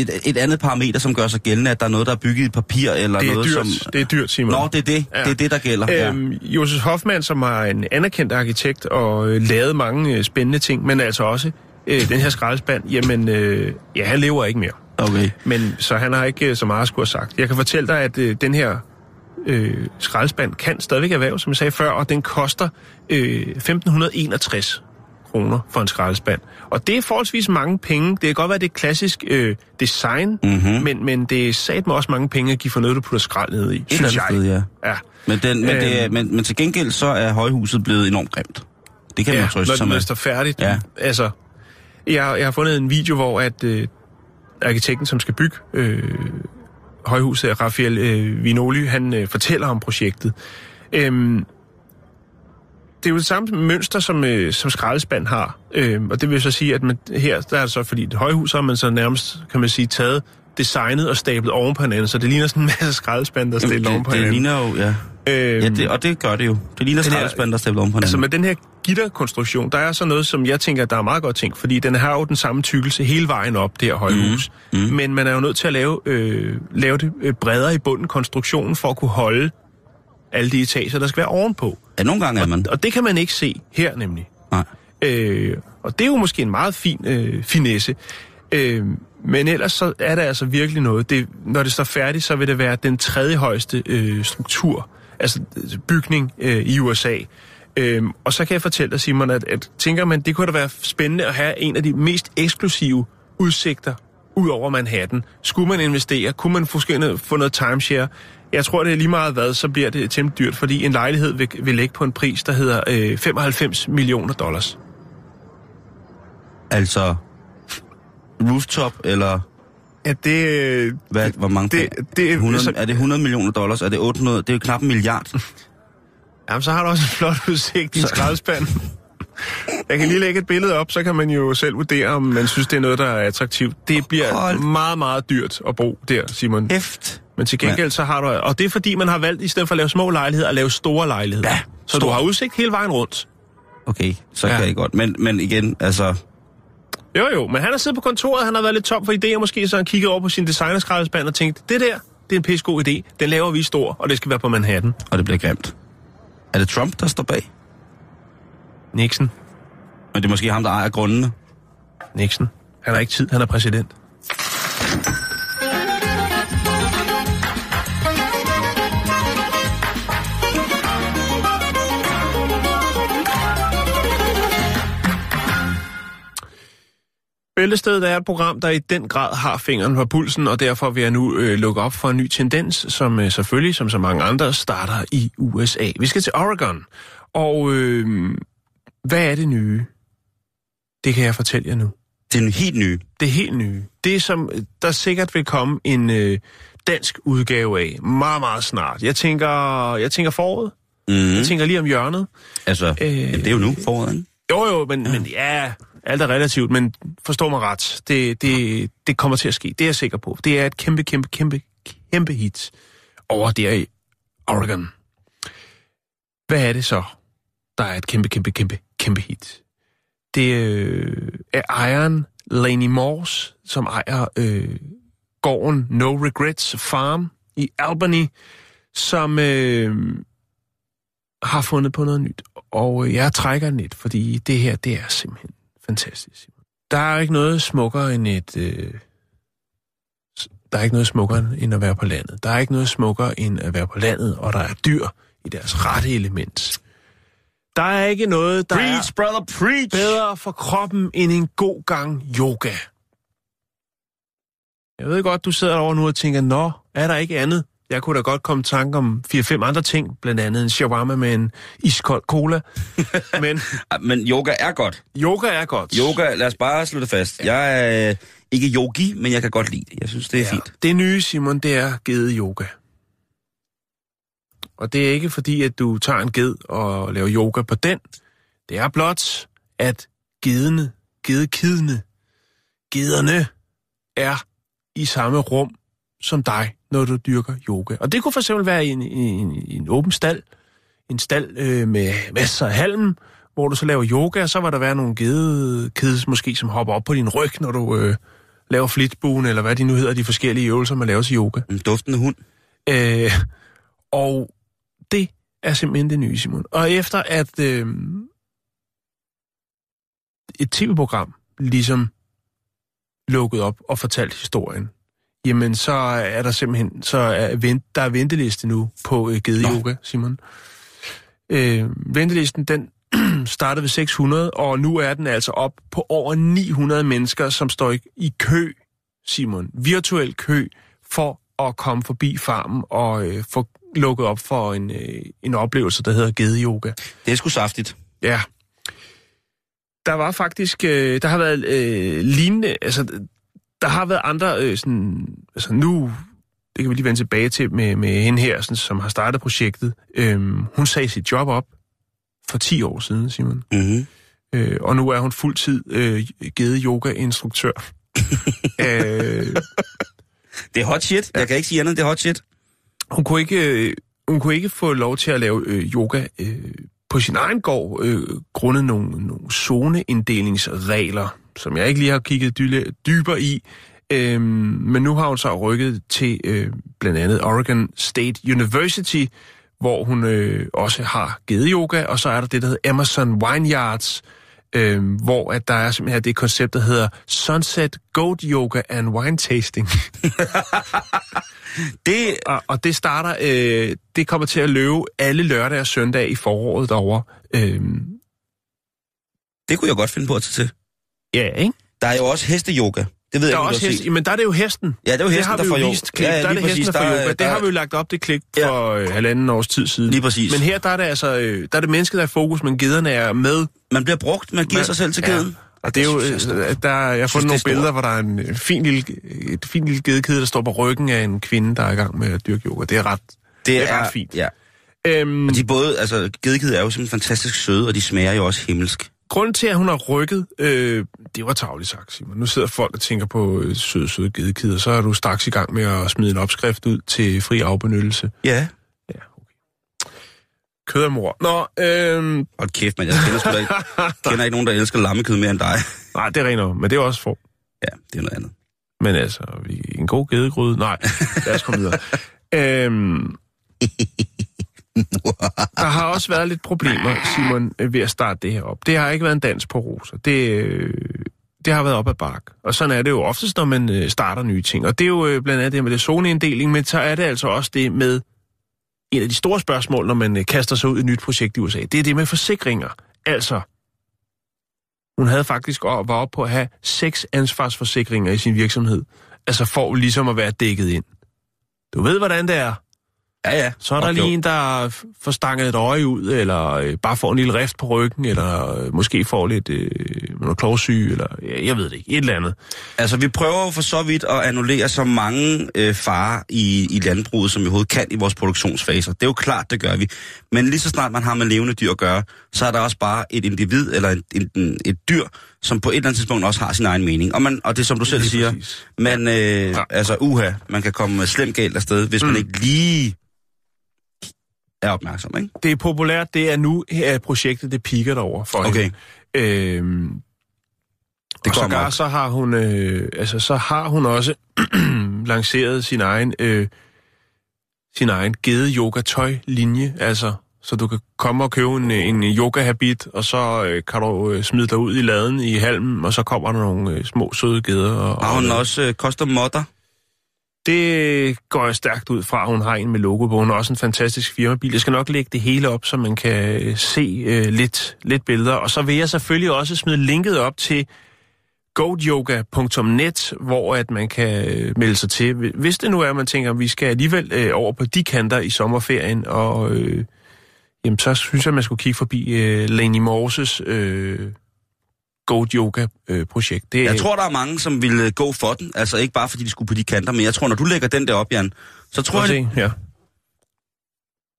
et, et andet parameter, som gør sig gældende, at der er noget, der er bygget i papir, eller Det er noget, dyrt, som... det er dyrt, Simon. Nå, det er det. Ja. Ja. Det er det, der gælder. Ja. Øhm, Josef Hoffmann, som er en anerkendt arkitekt og øh, lavet mange øh, spændende ting, men altså også øh, den her skraldespand, jamen, øh, ja, han lever ikke mere. Okay. Men så han har ikke øh, så meget at skulle have sagt. Jeg kan fortælle dig, at øh, den her øh, skraldespand kan stadigvæk erhverve, som jeg sagde før, og den koster øh, 1561 kroner for en skraldespand. Og det er forholdsvis mange penge. Det kan godt være, det er klassisk øh, design, mm-hmm. men, men det er sat med også mange penge at give for noget, du putter skrald ned i, synes jeg. sted, ja. Ja. Men, den, men, det er, Øhm. men, men til gengæld så er højhuset blevet enormt grimt. Det kan Ja, man trøste når sig med. står færdigt. Ja. Altså, jeg, jeg har fundet en video, hvor at øh, arkitekten, som skal bygge øh, højhuset, Rafael øh, Vinoli, han øh, fortæller om projektet. Øhm, det er jo det samme mønster, som, øh, som skraldespand har. Øhm, og det vil så sige, at man, her der er det så, fordi det højhus, har man så nærmest, kan man sige, taget designet og stablet oven på hinanden, så det ligner sådan en masse skraldespand, der er stablet oven på det, det hinanden. ligner jo, ja. Øhm, ja det, og det gør det jo. Det ligner skraldespand, der er stablet om på Altså hinanden. med den her gitterkonstruktion, der er så noget, som jeg tænker, der er meget godt tænkt, fordi den har jo den samme tykkelse hele vejen op, det her højhus. Mm. Mm. Men man er jo nødt til at lave, øh, lave det øh, bredere i bunden konstruktionen, for at kunne holde alle de etager, der skal være ovenpå. Ja, nogle gange er man. Og det kan man ikke se her nemlig. Nej. Øh, og det er jo måske en meget fin øh, finesse. Øh, men ellers så er der altså virkelig noget. Det, når det står færdigt, så vil det være den tredje højeste øh, struktur, altså øh, bygning øh, i USA. Øh, og så kan jeg fortælle dig, Simon, at, at tænker man, det kunne da være spændende at have en af de mest eksklusive udsigter ud over Manhattan. Skulle man investere? Kunne man måske få noget timeshare? Jeg tror, det er lige meget hvad, så bliver det temmelig dyrt, fordi en lejlighed vil, vil lægge på en pris, der hedder øh, 95 millioner dollars. Altså, rooftop, eller Ja, det, hvad, hvor mange det, penge? det, 100, så, er det 100 millioner dollars? Er det 800? Det er jo knap en milliard. jamen, så har du også en flot udsigt i Så- skraldespand. Jeg kan lige lægge et billede op, så kan man jo selv vurdere, om man synes, det er noget, der er attraktivt. Det bliver Hold. meget, meget dyrt at bo der, Simon. Hæft. Men til gengæld så har du... Og det er fordi, man har valgt, i stedet for at lave små lejligheder, at lave store lejligheder. Ja, så du stor. har udsigt hele vejen rundt. Okay, så Ja. ja. kan jeg godt. Men, men igen, altså... Jo, jo, men han har siddet på kontoret, han har været lidt tom for idéer måske, så han kiggede over på sin designerskraldespand og tænkte, det der, det er en pisse god idé. Den laver vi stor, og det skal være på Manhattan. Og det bliver grimt. Er det Trump, der står bag? Nixon. Men det er måske ham, der ejer grundene. Nixon. Han har ikke tid, han er præsident. Bæltestedet er et program, der i den grad har fingeren på pulsen, og derfor vil jeg nu øh, lukke op for en ny tendens, som øh, selvfølgelig, som så mange andre, starter i USA. Vi skal til Oregon, og øh, hvad er det nye? Det kan jeg fortælle jer nu. Det er helt ny. Det er helt nye. Det, som der sikkert vil komme en øh, dansk udgave af meget, meget snart. Jeg tænker, jeg tænker foråret. Mm. Jeg tænker lige om hjørnet. Altså, Øh, det er jo nu foråret, ikke? Jo, jo, men ja, men, ja alt er relativt, men forstå mig ret. Det, det, det kommer til at ske. Det er jeg sikker på. Det er et kæmpe, kæmpe, kæmpe, kæmpe hit over der i Oregon. Hvad er det så, der er et kæmpe, kæmpe, kæmpe, kæmpe hit? Det øh, er ejeren Laney Morse, som ejer øh, gården No Regrets Farm i Albany, som øh, har fundet på noget nyt. Og øh, jeg trækker lidt, fordi det her, det er simpelthen fantastisk. Der er ikke noget smukkere end et... Øh, der er ikke noget smukkere end at være på landet. Der er ikke noget smukkere end at være på landet, og der er dyr i deres rette element. Der er ikke noget, der er Preach, brother, preach! bedre for kroppen end en god gang yoga. Jeg ved godt, du sidder over nu og tænker, nå, er der ikke andet? Jeg kunne da godt komme i tanke om 4-5 andre ting, blandt andet en shawarma med en iskold cola. Men Ah, Men yoga er godt. yoga er godt. Yoga, lad os bare det fast. Jeg er øh, ikke yogi, men jeg kan godt lide det. Jeg synes, det er ja. fint. Det nye, Simon, det er gede yoga. Og det er ikke fordi, at du tager en ged og laver yoga på den. Det er blot, at gedene, gedekidene, gederne er i samme rum som dig, når du dyrker yoga. Og det kunne for eksempel være i en, en, en åben stald, en stald øh, med masser af halm, hvor du så laver yoga, og så vil der være nogle gedekids måske, som hopper op på din ryg, når du øh, laver flitbuen, eller hvad de nu hedder, de forskellige øvelser, man laver til yoga. En duftende hund. Øh, og det er simpelthen det nye, Simon. Og efter at øh, et tv-program ligesom lukket op og fortalt historien, jamen så er der simpelthen så er vent, der er venteliste nu på øh, Gede Yoga, Simon. Øh, ventelisten, den startede ved 600, og nu er den altså op på over 900 mennesker, som står i, i kø, Simon. Virtuel kø for at komme forbi farmen og øh, få lukket op for en, øh, en oplevelse, der hedder Gede Yoga. Det er sgu saftigt. Ja. Der var faktisk, øh, der har været øh, lignende, altså der har været andre, øh, sådan, altså nu, det kan vi lige vende tilbage til med, med hende her, sådan, som har startet projektet. Øhm, hun sagde sit job op for 10 år siden, Simon. Mm-hmm. Øh, og nu er hun fuldtid øh, givet yoga-instruktør. øh, Det er hot shit. Jeg kan ikke sige andet, det er hot shit. hun, kunne ikke, øh, hun kunne ikke få lov til at lave øh, yoga øh, på sin egen gård, øh, grundet nogle, nogle zoneinddelingsregler, som jeg ikke lige har kigget dy- dybere i. Øhm, men nu har hun så rykket til øh, blandt andet Oregon State University, hvor hun øh, også har givet yoga, og så er der det, der hedder Emerson Vineyards, øh, hvor at der er simpelthen det koncept, der hedder Sunset Goat Yoga and Wine Tasting. Det, og, og det starter, øh, det kommer til at løbe alle lørdag og søndag i foråret derovre. Øh, det kunne jeg godt finde på at tage til. Ja, ikke? Der er jo også hesteyoga. Det ved Der jeg er også hest, jamen der er det jo hesten. Ja, det er jo hesten, der får vist klip. Ja, ja, der er det hesten, præcis. der får Der er- yoga. Det der har vi jo lagt op, det klip Ja. for øh, halvanden års tid siden. Lige præcis. Men her der er det altså, øh, der er det mennesket, der er i fokus, men gederne er med. Man bliver brugt, man giver Man- sig selv til ja. kæden. Og det er jo, synes øh, der, jeg har synes, fundet det nogle billeder, hvor der er en fin lille, et fint lille gedekide, der står på ryggen af en kvinde, der er i gang med at dyrke yoga. Det er ret, det er ret fint. Ja. Øhm, Og de både, altså, gedekid er jo simpelthen fantastisk søde, og de smager jo også himmelsk. Grunden til, at hun har rykket, øh, det var tavligt sagt, Simon. Nu sidder folk og tænker på øh, søde, søde gedekider, så er du straks i gang med at smide en opskrift ud til fri afbenyttelse. Ja. Ja, okay. Kød af mor. Nå, øh, Og kæft, men jeg kender, sgu da ikke, kender ikke nogen, der elsker lammekød mere end dig. nej, det er rent men det er også for. Ja, det er noget andet. Men altså, vi, en god gedegryde? Nej, lad os komme videre. øhm, der har også været lidt problemer, Simon, øh, ved at starte det her op. Det har ikke været en dans på roser. Det, øh, det har været op ad bark. Og sådan er det jo oftest, når man øh, starter nye ting. Og det er jo blandt andet det med det zoneinddeling, men så er det altså også det med en af de store spørgsmål, når man kaster sig ud i et nyt projekt i USA. Det er det med forsikringer. Altså, hun havde faktisk op, var oppe på at have seks ansvarsforsikringer i sin virksomhed. Altså for ligesom at være dækket ind. Du ved, hvordan det er. Ja, ja. Så er der lige en, der får stanget et øje ud, eller øh, bare får en lille rift på ryggen, eller øh, måske får lidt øh, noget klovsyge, eller ja, jeg ved det ikke, et eller andet. Altså, vi prøver jo for så vidt at annullere så mange øh, farer i, i landbruget, som vi overhovedet kan i vores produktionsfaser. Det er jo klart, det gør vi. Men lige så snart man har med levende dyr at gøre, så er der også bare et individ, eller en, en, et dyr, som på et eller andet tidspunkt også har sin egen mening. Og, man, og det er som du selv siger, præcis. man, øh, ja. altså uha, man kan komme slemt galt afsted, hvis mm. man ikke lige er opmærksom, ikke? Det er populært, det er nu, er projektet, det piker derover for Okay. hende. Øhm, Det og sågar så har hun, øh, altså så har hun også lanceret sin egen, øh, sin egen gede yoga tøj linje, altså så du kan komme og købe en, en yoga habit, og så øh, kan du øh, smide dig ud i laden i halmen, og så kommer der nogle øh, små søde geder. Og, Har hun og, også øh, custom modder? Det går jeg stærkt ud fra, hun har en med logo på. Hun har også en fantastisk firmabil. Jeg skal nok lægge det hele op, så man kan øh, se øh, lidt, lidt billeder. Og så vil jeg selvfølgelig også smide linket op til goatyoga.net, hvor at man kan øh, melde sig til. Hvis det nu er, at man tænker, at vi skal alligevel øh, over på de kanter i sommerferien, og øh, jamen, så synes jeg, at man skulle kigge forbi øh, Lenny Morses øh, Goat Yoga-projekt. Det, Jeg tror, der er mange, som vil øh, gå for den. Altså ikke bare, fordi de skulle på de kanter, men jeg tror, når du lægger den der op, Jan, så tror Prøv jeg... se, ja.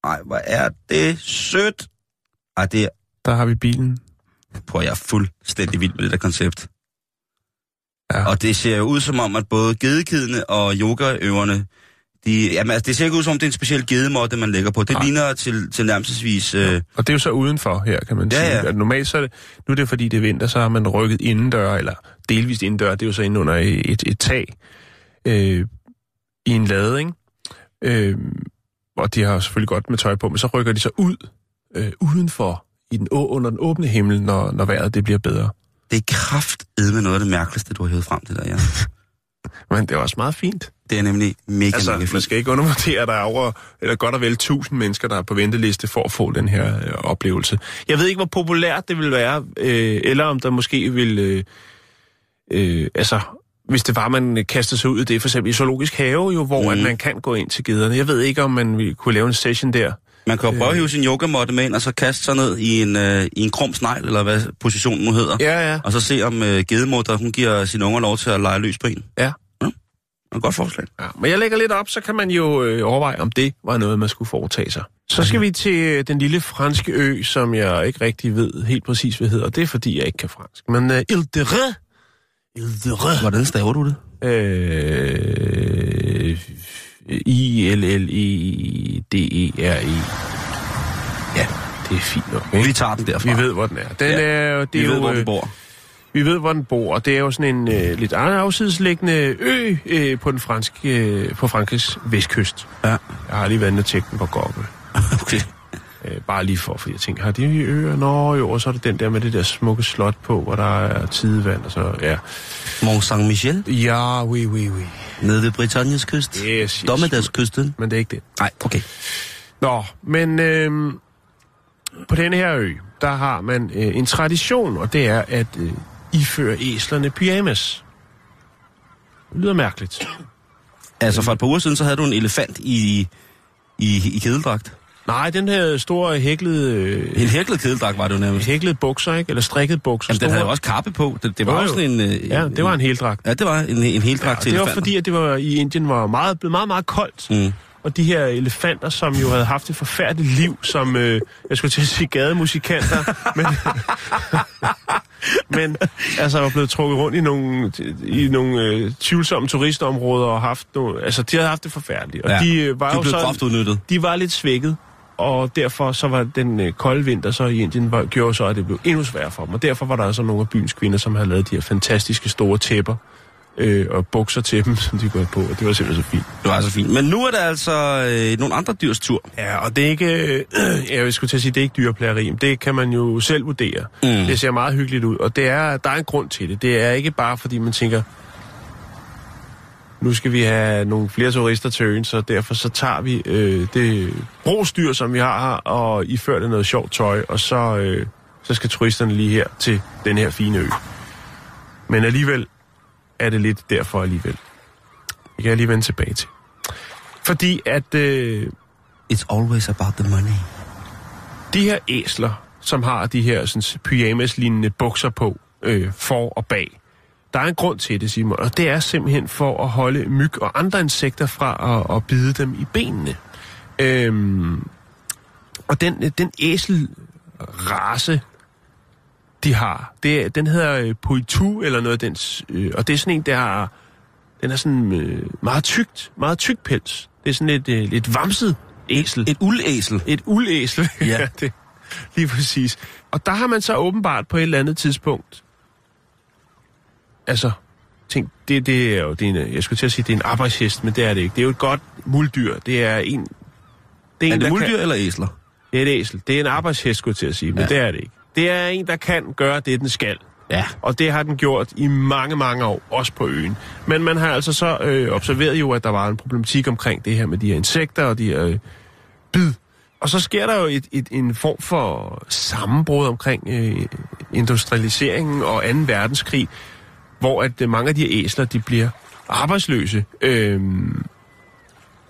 Nej, hvor er det sødt. Ej, det er... Der har vi bilen. Prøv, jeg er fuldstændig vild med det der koncept. Ja. Og det ser jo ud som om, at både gedekidene og yogaøverne, de, jamen, altså, det ser ikke ud som om, det er en speciel gedemåtte, man lægger på. Det Nej. ligner til, til nærmestvis... Øh, Og det er jo så udenfor her, kan man Ja, sige. ja. At normalt så er det, nu er det fordi det er vinter, så har man rykket indendør, eller delvist indendør, det er jo så inde under et, et tag øh, i en lade, ikke? Øh, og de har selvfølgelig godt med tøj på, men så rykker de så ud øh, udenfor, i den, under den åbne himmel, når, når vejret det bliver bedre. det er kraftedme noget af det mærkeligste, du har hævet frem til der, Jan. Men det er også meget fint. Det er nemlig mega, Altså, mega man fint. skal ikke undervurdere, at der er over, eller godt og vel 1000 mennesker, der er på venteliste for at få den her øh, oplevelse. Jeg ved ikke, hvor populært det vil være, øh, eller om der måske vil... Øh, øh, altså, hvis det var, man kaster sig ud i det, for eksempel i Zoologisk Have, jo, hvor mm. at man kan gå ind til gederne. Jeg ved ikke, om man ville kunne lave en session der. Man kan jo prøve at hive sin yogamåtte med ind, og så kaste sig ned i en, øh, i en krum snegl, eller hvad positionen nu hedder. Ja, ja. Og så se, om øh, gedemutter, hun giver sine unger lov til at lege løs på en. Ja. Er et godt forslag. ja. Men jeg lægger lidt op, så kan man jo øh, overveje, om det var noget, man skulle foretage sig. Så skal vi til øh, den lille franske ø, som jeg ikke rigtig ved helt præcis, hvad hedder. Det er, fordi jeg ikke kan fransk. Men øh, Ile de Ré. Ile de Ré. Hvordan staver du det? Øh, I-L-L-E-D-E-R-E. Ja, det er fint nok. Ikke? Vi tager den derfra. Vi ved, hvor den er. Den Ja, er det Vi er ved, jo, hvor øh, den bor. vi ved, hvor den bor, og det er jo sådan en øh, lidt afsidesliggende ø øh, på den franske, øh, på Frankrigs vestkyst. Ja. Jeg har lige været inde og tjekke den på Google. Okay. Øh, bare lige for, fordi jeg tænker, har de øer? Nå jo, og så er det den der med det der smukke slot på, hvor der er tidevand, og så, ja. Mont Saint-Michel, Ja, oui, oui, oui. nede ved Britanniens kyst. Yes, yes. Dommedagskysten. Men det er ikke det. Nej, okay. Nå, men øh, på denne her ø, der har man øh, en tradition, og det er at øh, iføre æslerne pyjamas. Det lyder mærkeligt. Altså, for et par uger siden, så havde du en elefant i, i, i kedeldragt. Nej, den her store hæklede, øh, En hæklet kedeldragt var det jo nærmest. hæklede bukser, ikke? Eller strikket bukser. Jamen, den havde jo også kappe på. Det, det var Jo, sådan en... øh, Ja, det var en heldragt. Ja, det var en, en heldragt Ja, til det var elefanter. fordi, at det var i Indien var meget, blevet meget, meget koldt. Mm. Og de her elefanter, som jo havde haft et forfærdeligt liv, som, øh, jeg skulle til at sige gademusikanter, men, men altså var blevet trukket rundt i nogle, i nogle øh, tvivlsomme turistområder og haft nogle, altså de havde haft det forfærdeligt. Og Ja, de øh, var de jo blev så, udnyttet. de var lidt svækket, og derfor så var den øh, kolde vinter så i Indien, var, gjorde så, at det blev endnu sværere for dem. Og derfor var der altså nogle af byens kvinder, som havde lavet de her fantastiske store tæpper øh, og bukser til dem, som de går på, og det var simpelthen så fint. Det var så fint. Men nu er det altså øh, nogle andre dyrs tur. Ja, og det er ikke, øh, jeg skulle til at sige, det er ikke dyreplageri, det kan man jo selv vurdere. Mm. Det ser meget hyggeligt ud, og det er, der er en grund til det. Det er ikke bare, fordi man tænker, nu skal vi have nogle flere turister til øen, så derfor så tager vi øh, det brostyr, som vi har her, og ifører det noget sjovt tøj, og så, øh, så skal turisterne lige her til den her fine ø. Men alligevel er det lidt derfor alligevel. Det kan jeg lige vende tilbage til. Fordi at... Øh, It's always about the money. de her æsler, som har de her sådan, pyjamas-lignende bukser på, øh, for og bag, der er en grund til det, Simon, og det er simpelthen for at holde myg og andre insekter fra at, at bide dem i benene. Øhm, og den, den æselrace, de har, det, den hedder øh, Poitou, eller noget af dens, øh, og det er sådan en, der har, den er sådan øh, meget tykt, meget tyk pels. Det er sådan lidt, øh, lidt vamset æsel. Et uldæsel. Et uldæsel. Ja. det, lige præcis. Og der har man så åbenbart på et eller andet tidspunkt... Altså, tænk, det, det er jo... Det er en, jeg skulle til at sige, det er en arbejdshest, men det er det ikke. Det er jo et godt muldyr. Det er en... Det Er en, det der muldyr Kan, eller æsler? det er et æsel. Det er en arbejdshest, skulle jeg til at sige, men ja. det er det ikke. Det er en, der kan gøre det, den skal. Ja. Og det har den gjort i mange, mange år, også på øen. Men man har altså så øh, observeret jo, at der var en problematik omkring det her med de her insekter og de her øh, bid. Og så sker der jo et, et, en form for sammenbrud omkring øh, industrialiseringen og 2. verdenskrig, hvor at øh, mange af de her æsler, de bliver arbejdsløse. Øhm,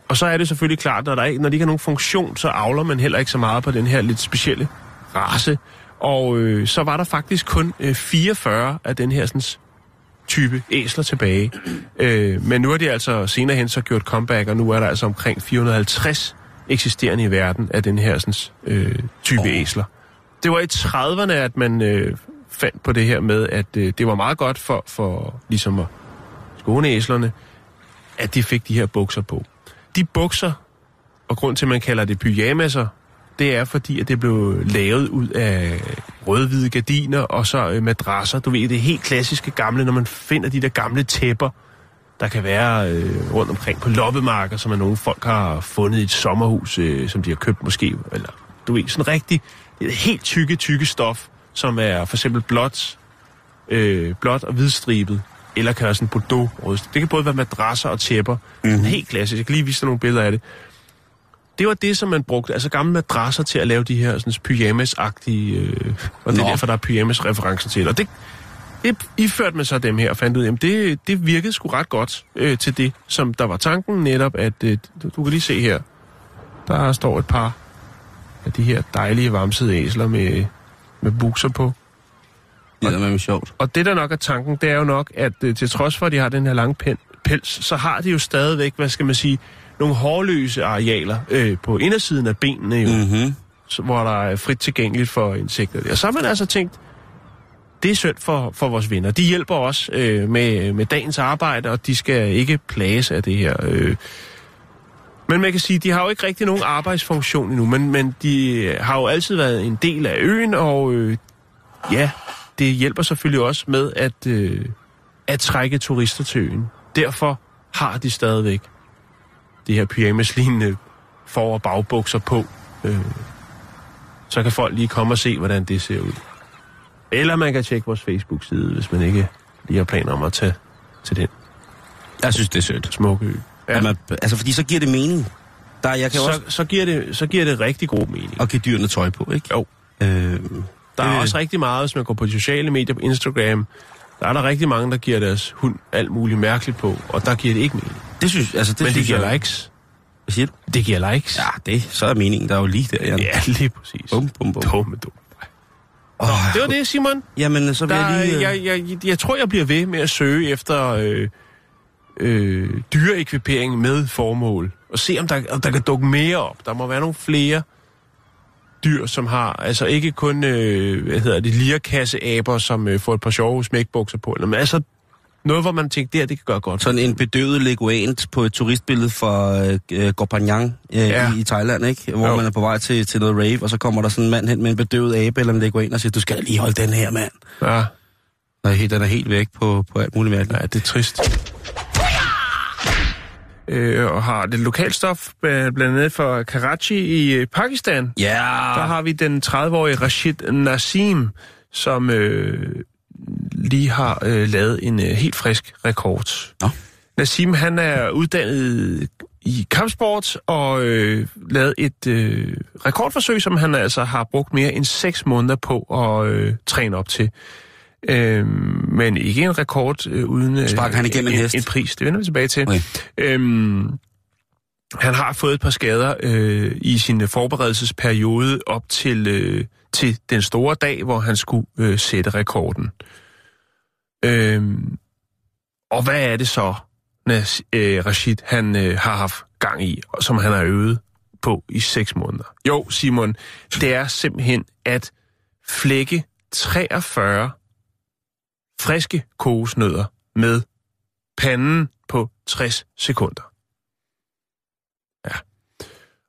og så er det selvfølgelig klart, når, der ikke, når de ikke har nogen funktion, så avler man heller ikke så meget på den her lidt specielle race. Og øh, så var der faktisk kun øh, 44 af den her sådan, type æsler tilbage. Øh, men nu har de altså senere hen så gjort comeback, og nu er der altså omkring 450 eksisterende i verden af den her sådan, øh, type oh. æsler. Det var i 30'erne, at man øh, fandt på det her med, at øh, det var meget godt for, for ligesom at skåne æslerne, at de fik de her bukser på. De bukser, og grund til, at man kalder det pyjamaser, det er fordi, at det blev lavet ud af rødhvide gardiner og så øh, madrasser. Du ved, det er helt klassiske gamle, når man finder de der gamle tæpper, der kan være øh, rundt omkring på loppemarker, som er nogle folk har fundet i et sommerhus, øh, som de har købt måske. Eller, du ved, sådan rigtig det er helt tykke, tykke stof, som er for eksempel blåt, øh, blåt og hvidstribet, eller kan være sådan bordeaux -rød. Det kan både være madrasser og tæpper. Mm-hmm. Helt klassisk. Jeg kan lige vise dig nogle billeder af det. Det var det, som man brugte, altså gamle madrasser til at lave de her sådan, pyjamas-agtige, øh, og det er Nå. derfor, der er pyjamas-referencer til. Og det, det iførte man så dem her og fandt ud af, at det, det virkede sgu ret godt øh, til det, som der var tanken netop, at øh, du, du kan lige se her, der står et par af de her dejlige vamsede æsler med, med bukser på. Det er sjovt. Og det, der nok er tanken, det er jo nok, at øh, til trods for, at de har den her lange pen, pels, så har de jo stadigvæk, hvad skal man sige, nogle hårløse arealer øh, på indersiden af benene, jo, mm. Mm-hmm. så, hvor der er frit tilgængeligt for insekter. Og så har man altså tænkt, det er synd for, for vores venner. De hjælper os øh, med, med dagens arbejde, og de skal ikke plages af det her. Øh. Men man kan sige, de har jo ikke rigtig nogen arbejdsfunktion endnu, men, men de har jo altid været en del af øen, og øh, ja, det hjælper selvfølgelig også med at, øh, at trække turister til øen. Derfor har de stadigvæk det her pyjamas-lignende for- og bagbukser på. Øh, så kan folk lige komme og se, hvordan det ser ud. Eller man kan tjekke vores Facebook-side, hvis man ikke lige har planer om at tage til den Jeg synes, det er sødt. smukke ø. Ja. Ja. Man, altså, fordi så giver det mening. Der, jeg kan Så, også... så, giver det, så giver det rigtig god mening. Og give dyrene tøj på, ikke? Jo. Øh, Der er Øh. også rigtig meget, hvis man går på de sociale medier, på Instagram, der er der rigtig mange, der giver deres hund alt muligt mærkeligt på, og der giver det ikke mening. det synes, altså, det Men det giver jeg... likes. Hvad siger du? Det giver likes. Ja, det, så er meningen, der er jo lige der, Jan. ja lige præcis. Bum, bum, bum. Dumme, dumme. Oh, Det var det, Simon. Jamen, så vil Der, jeg lige... øh, jeg, jeg, jeg, jeg tror, jeg bliver ved med at søge efter øh, øh, dyreekvipering med formål. Og se, om der, om der kan dukke mere op. Der må være nogle flere dyr, som har, altså ikke kun, øh, hvad hedder det, lierkasseaber, som øh, får et par sjove smækbukser på, men altså noget, hvor man tænker, det her, det kan gøre godt. Sådan en bedøvet leguant på et turistbillede fra øh, øh, Gopanyang øh, Ja. i, i Thailand, ikke? Hvor Jo. man er på vej til, til noget rave, og så kommer der sådan en mand hen med en bedøvet abe eller en leguan og siger, du skal lige holde den her, mand. Ja, helt, den er helt væk på, på alt muligt mærkeligt. ja, det er trist. Øh, og har det lokalstof, bl- blandt andet fra Karachi i øh, Pakistan. Ja, Der har vi den 30-årige Rashid Nassim, som øh, lige har øh, lavet en øh, helt frisk rekord. Nå. Nassim, han er uddannet i kampsport og øh, lavet et øh, rekordforsøg, som han altså har brugt mere end 6 måneder på at øh, træne op til. Øh, men ikke en rekord øh, uden øh, han igennem en hest? en pris. Det vender vi tilbage til. Okay. Øhm, han har fået et par skader øh, i sin forberedelsesperiode op til, øh, til den store dag, hvor han skulle øh, sætte rekorden. Øhm, og hvad er det så, Nas, øh, Rashid han øh, har haft gang i, og som han har øvet på i seks måneder? Jo, Simon, det er simpelthen at flække 43 friske kokosnødder med panden på 60 sekunder. Ja.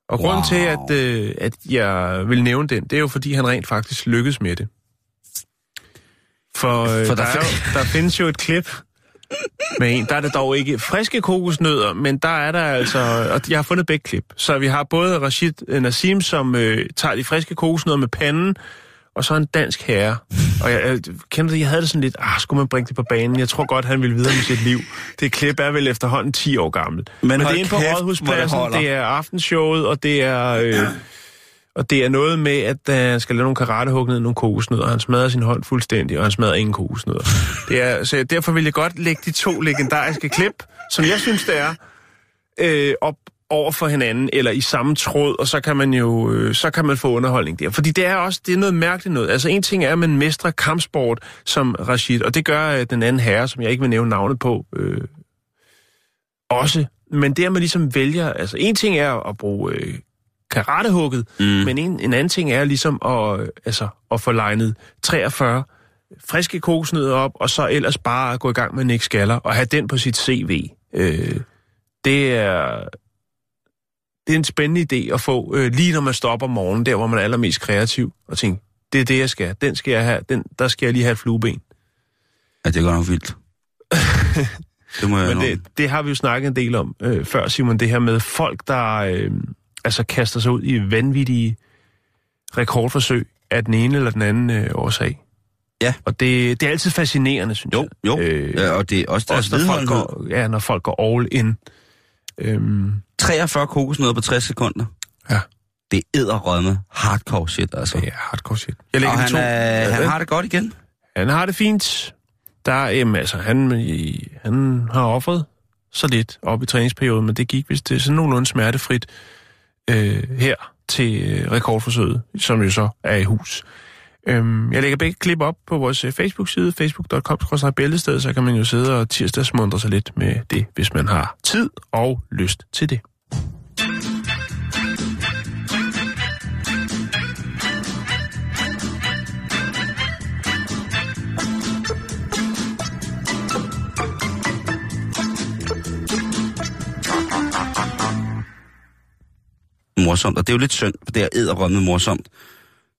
Og grunden Wow. til, at, øh, at jeg vil nævne den, det er jo, fordi han rent faktisk lykkedes med det. For, øh, For der der, der, er jo, der findes jo et klip med en. Der er det dog ikke friske kokosnødder, men der er der altså... Og jeg har fundet begge klip. Så vi har både Rashid Nassim, som øh, tager de friske kokosnødder med panden, og så en dansk herre. Og jeg, jeg kender det, jeg havde det sådan lidt, ah, skulle man bringe det på banen? Jeg tror godt, han ville videre med sit liv. Det klip er vel efterhånden 10 år gammelt. Men Men det er inde på Rådhuspladsen, det, det er aftenshowet, og det er... Øh, Og det er noget med, at han skal lave nogle karatehug ned nogle kokosnødder. Han smadrer sin hånd fuldstændig, og han smadrer ingen kokosnødder. Det er, så derfor vil jeg godt lægge de to legendariske klip, som jeg synes, det er, øh, op over for hinanden, eller i samme tråd, og så kan man jo øh, så kan man få underholdning der. Fordi det er også det er noget mærkeligt noget. Altså en ting er, at man mestrer kampsport som Rashid, og det gør øh, den anden herre, som jeg ikke vil nævne navnet på, øh, også. Men det, at man ligesom vælger... Altså en ting er at bruge øh, karatehugget, mm. men en, en anden ting er ligesom at, øh, altså, at få legnet 43 friske kokosnødder op, og så ellers bare gå i gang med Nick Skaller og have den på sit CV. Øh, det er det er en spændende idé at få, øh, lige når man stopper om morgenen, der hvor man er allermest kreativ, og tænke, det er det, jeg skal. Den skal jeg have. Den, der skal jeg lige have et flueben. Ja, det er godt nok vildt. det må jeg Men det, det har vi jo snakket en del om øh, før, Simon, det her med folk, der øh, altså kaster sig ud i vanvittige rekordforsøg af den ene eller den anden øh, årsag. Ja. Og det, det er altid fascinerende, synes Jo, jeg. jo. Øh, ja, og det er også deres også når folk, går, ja, når folk går all in. Øhm, 43 kokosnødder på 60 sekunder. Ja. Det er edderrømme hardcore shit, altså. det er hardcore shit. Jeg lægger Og han, to. er, han Ja, har det godt igen. Han har det fint. Der er, jamen, altså, han, han har offret så lidt op i træningsperioden, men det gik vist det sådan nogenlunde smertefrit øh, her til øh, rekordforsøget, som jo så er i hus. Øhm, jeg lægger begge klip op på vores øh, Facebook-side, facebook.com bæltested, så kan man jo sidde og tirsdagsmundre sig lidt med det, hvis man har tid og lyst til det morsomt. Og det er jo lidt synd, for det er edderrømme morsomt.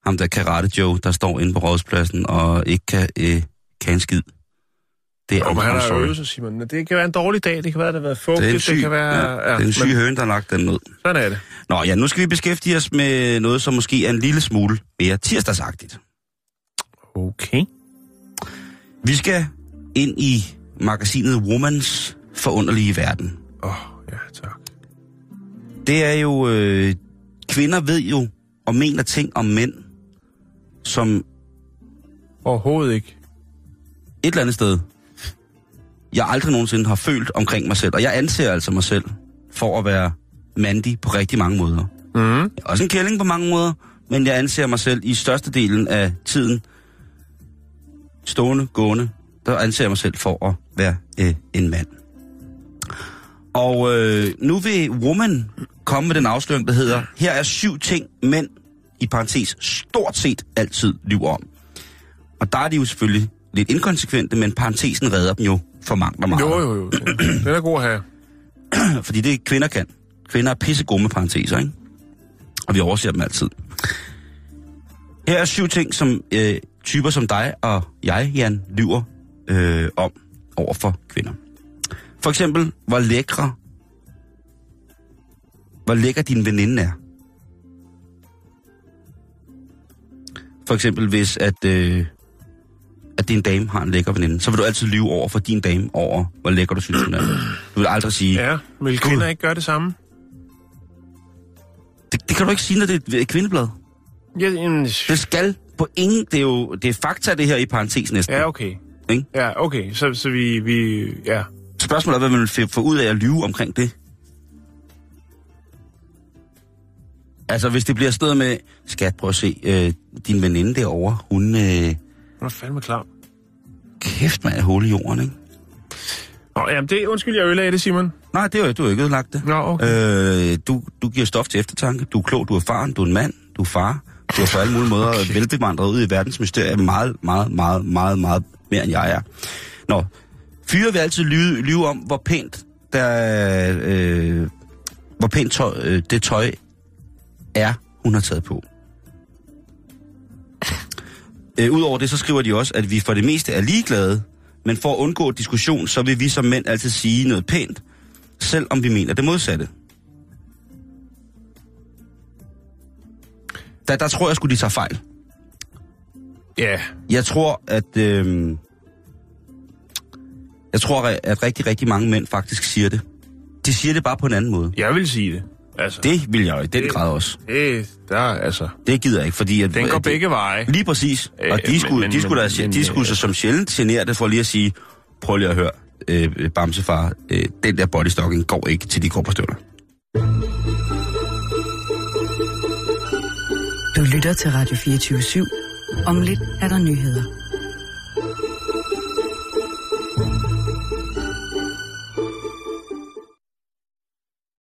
Ham der Karate Joe, der står inde på rådspladsen og ikke kan, øh, kan en skid. Det er Og han I'm har øvet sig, Simon. Men det kan være en dårlig dag, det kan være, at det har været Det fugtigt, syg, det kan være... ja, det er en syg men høne, der har lagt den ud. Sådan er det. Nå ja, nu skal vi beskæftige os med noget, som måske er en lille smule mere tirsdagsagtigt. Okay. Vi skal ind i magasinet Womans forunderlige verden. Åh, oh, ja, tak. Det er jo... Øh, kvinder ved jo og mener ting om mænd, som Overhovedet ikke. et eller andet sted, jeg aldrig nogensinde har følt omkring mig selv. Og jeg anser altså mig selv for at være mandig på rigtig mange måder. Mm. Jeg er også en kælling på mange måder, men jeg anser mig selv i størstedelen af tiden stående, gående, der anser jeg mig selv for at være øh, en mand. Og øh, nu vil Woman komme med den afsløring, der hedder, her er syv ting, mænd, i parentes, stort set altid lyver om. Og der er de jo selvfølgelig lidt inkonsekvente, men parentesen redder dem jo for mangt og meget. Jo, jo, jo. Den, er god at have. Fordi det kvinder kan. Kvinder er pisse gode med parenteser, ikke? Og vi overser dem altid. Her er syv ting, som øh, typer som dig og jeg, Jan, lyver øh, om over for kvinder. For eksempel, hvor lækre, hvor lækker din veninde er. For eksempel, hvis at, øh, at din dame har en lækker veninde, så vil du altid lyve over for din dame over, hvor lækker du synes, hun er. Du vil aldrig sige, Ja, vil kvinder ikke gøre det samme? Det, det kan du ikke sige, når det er et kvindeblad. Ja, jamen, Det skal på ingen... Det er jo det er fakta, det her i parentes næsten. ja okay. Ikke? Ja, okay. Så, så vi, vi... Ja. Spørgsmålet er, hvad man vil få ud af at lyve omkring det. Altså, hvis det bliver stået med, skat, prøv at se, øh, din veninde derovre, hun... Øh, Hun er fandme klar. kæft, man er hul i jorden, ikke? Nå, jamen, det, undskyld, jeg ødelagde det, Simon. Nej, det er jo, du har ikke ødelagt det. Nå, okay. Øh, du, du giver stof til eftertanke. Du er klog, du er faren, du er en mand, du er far. Du er på alle mulige måder okay. velbevandret ud i verdens mysterier meget, meget, meget, meget, meget mere end jeg er. Nå, fyre vil altid lyve, lyve om, hvor pænt, der, øh, hvor pænt tøj, øh, det tøj er, hun har taget på. Øh, Udover det, så skriver de også, at vi for det meste er ligeglade, men for at undgå diskussion, så vil vi som mænd altid sige noget pænt, selv om vi mener det modsatte. Der, der tror jeg skulle de tager fejl. Ja. Jeg tror, at... Øh, jeg tror, at rigtig, rigtig mange mænd faktisk siger det. De siger det bare på en anden måde. Jeg vil sige det. Altså, Det vil jeg jo i den Det- grad også. det, der, altså, Det gider jeg ikke, fordi... At, den går at begge veje. Lige præcis. Øh, Og de men- skulle, men- de skulle, men- da, men, de skulle øh, så som sjældent genere det for lige at sige, prøv lige at høre, øh, Bamsefar, øh, den der bodystocking går ikke til de går på støvler. Du lytter til Radio 24 /7. Om lidt er der nyheder.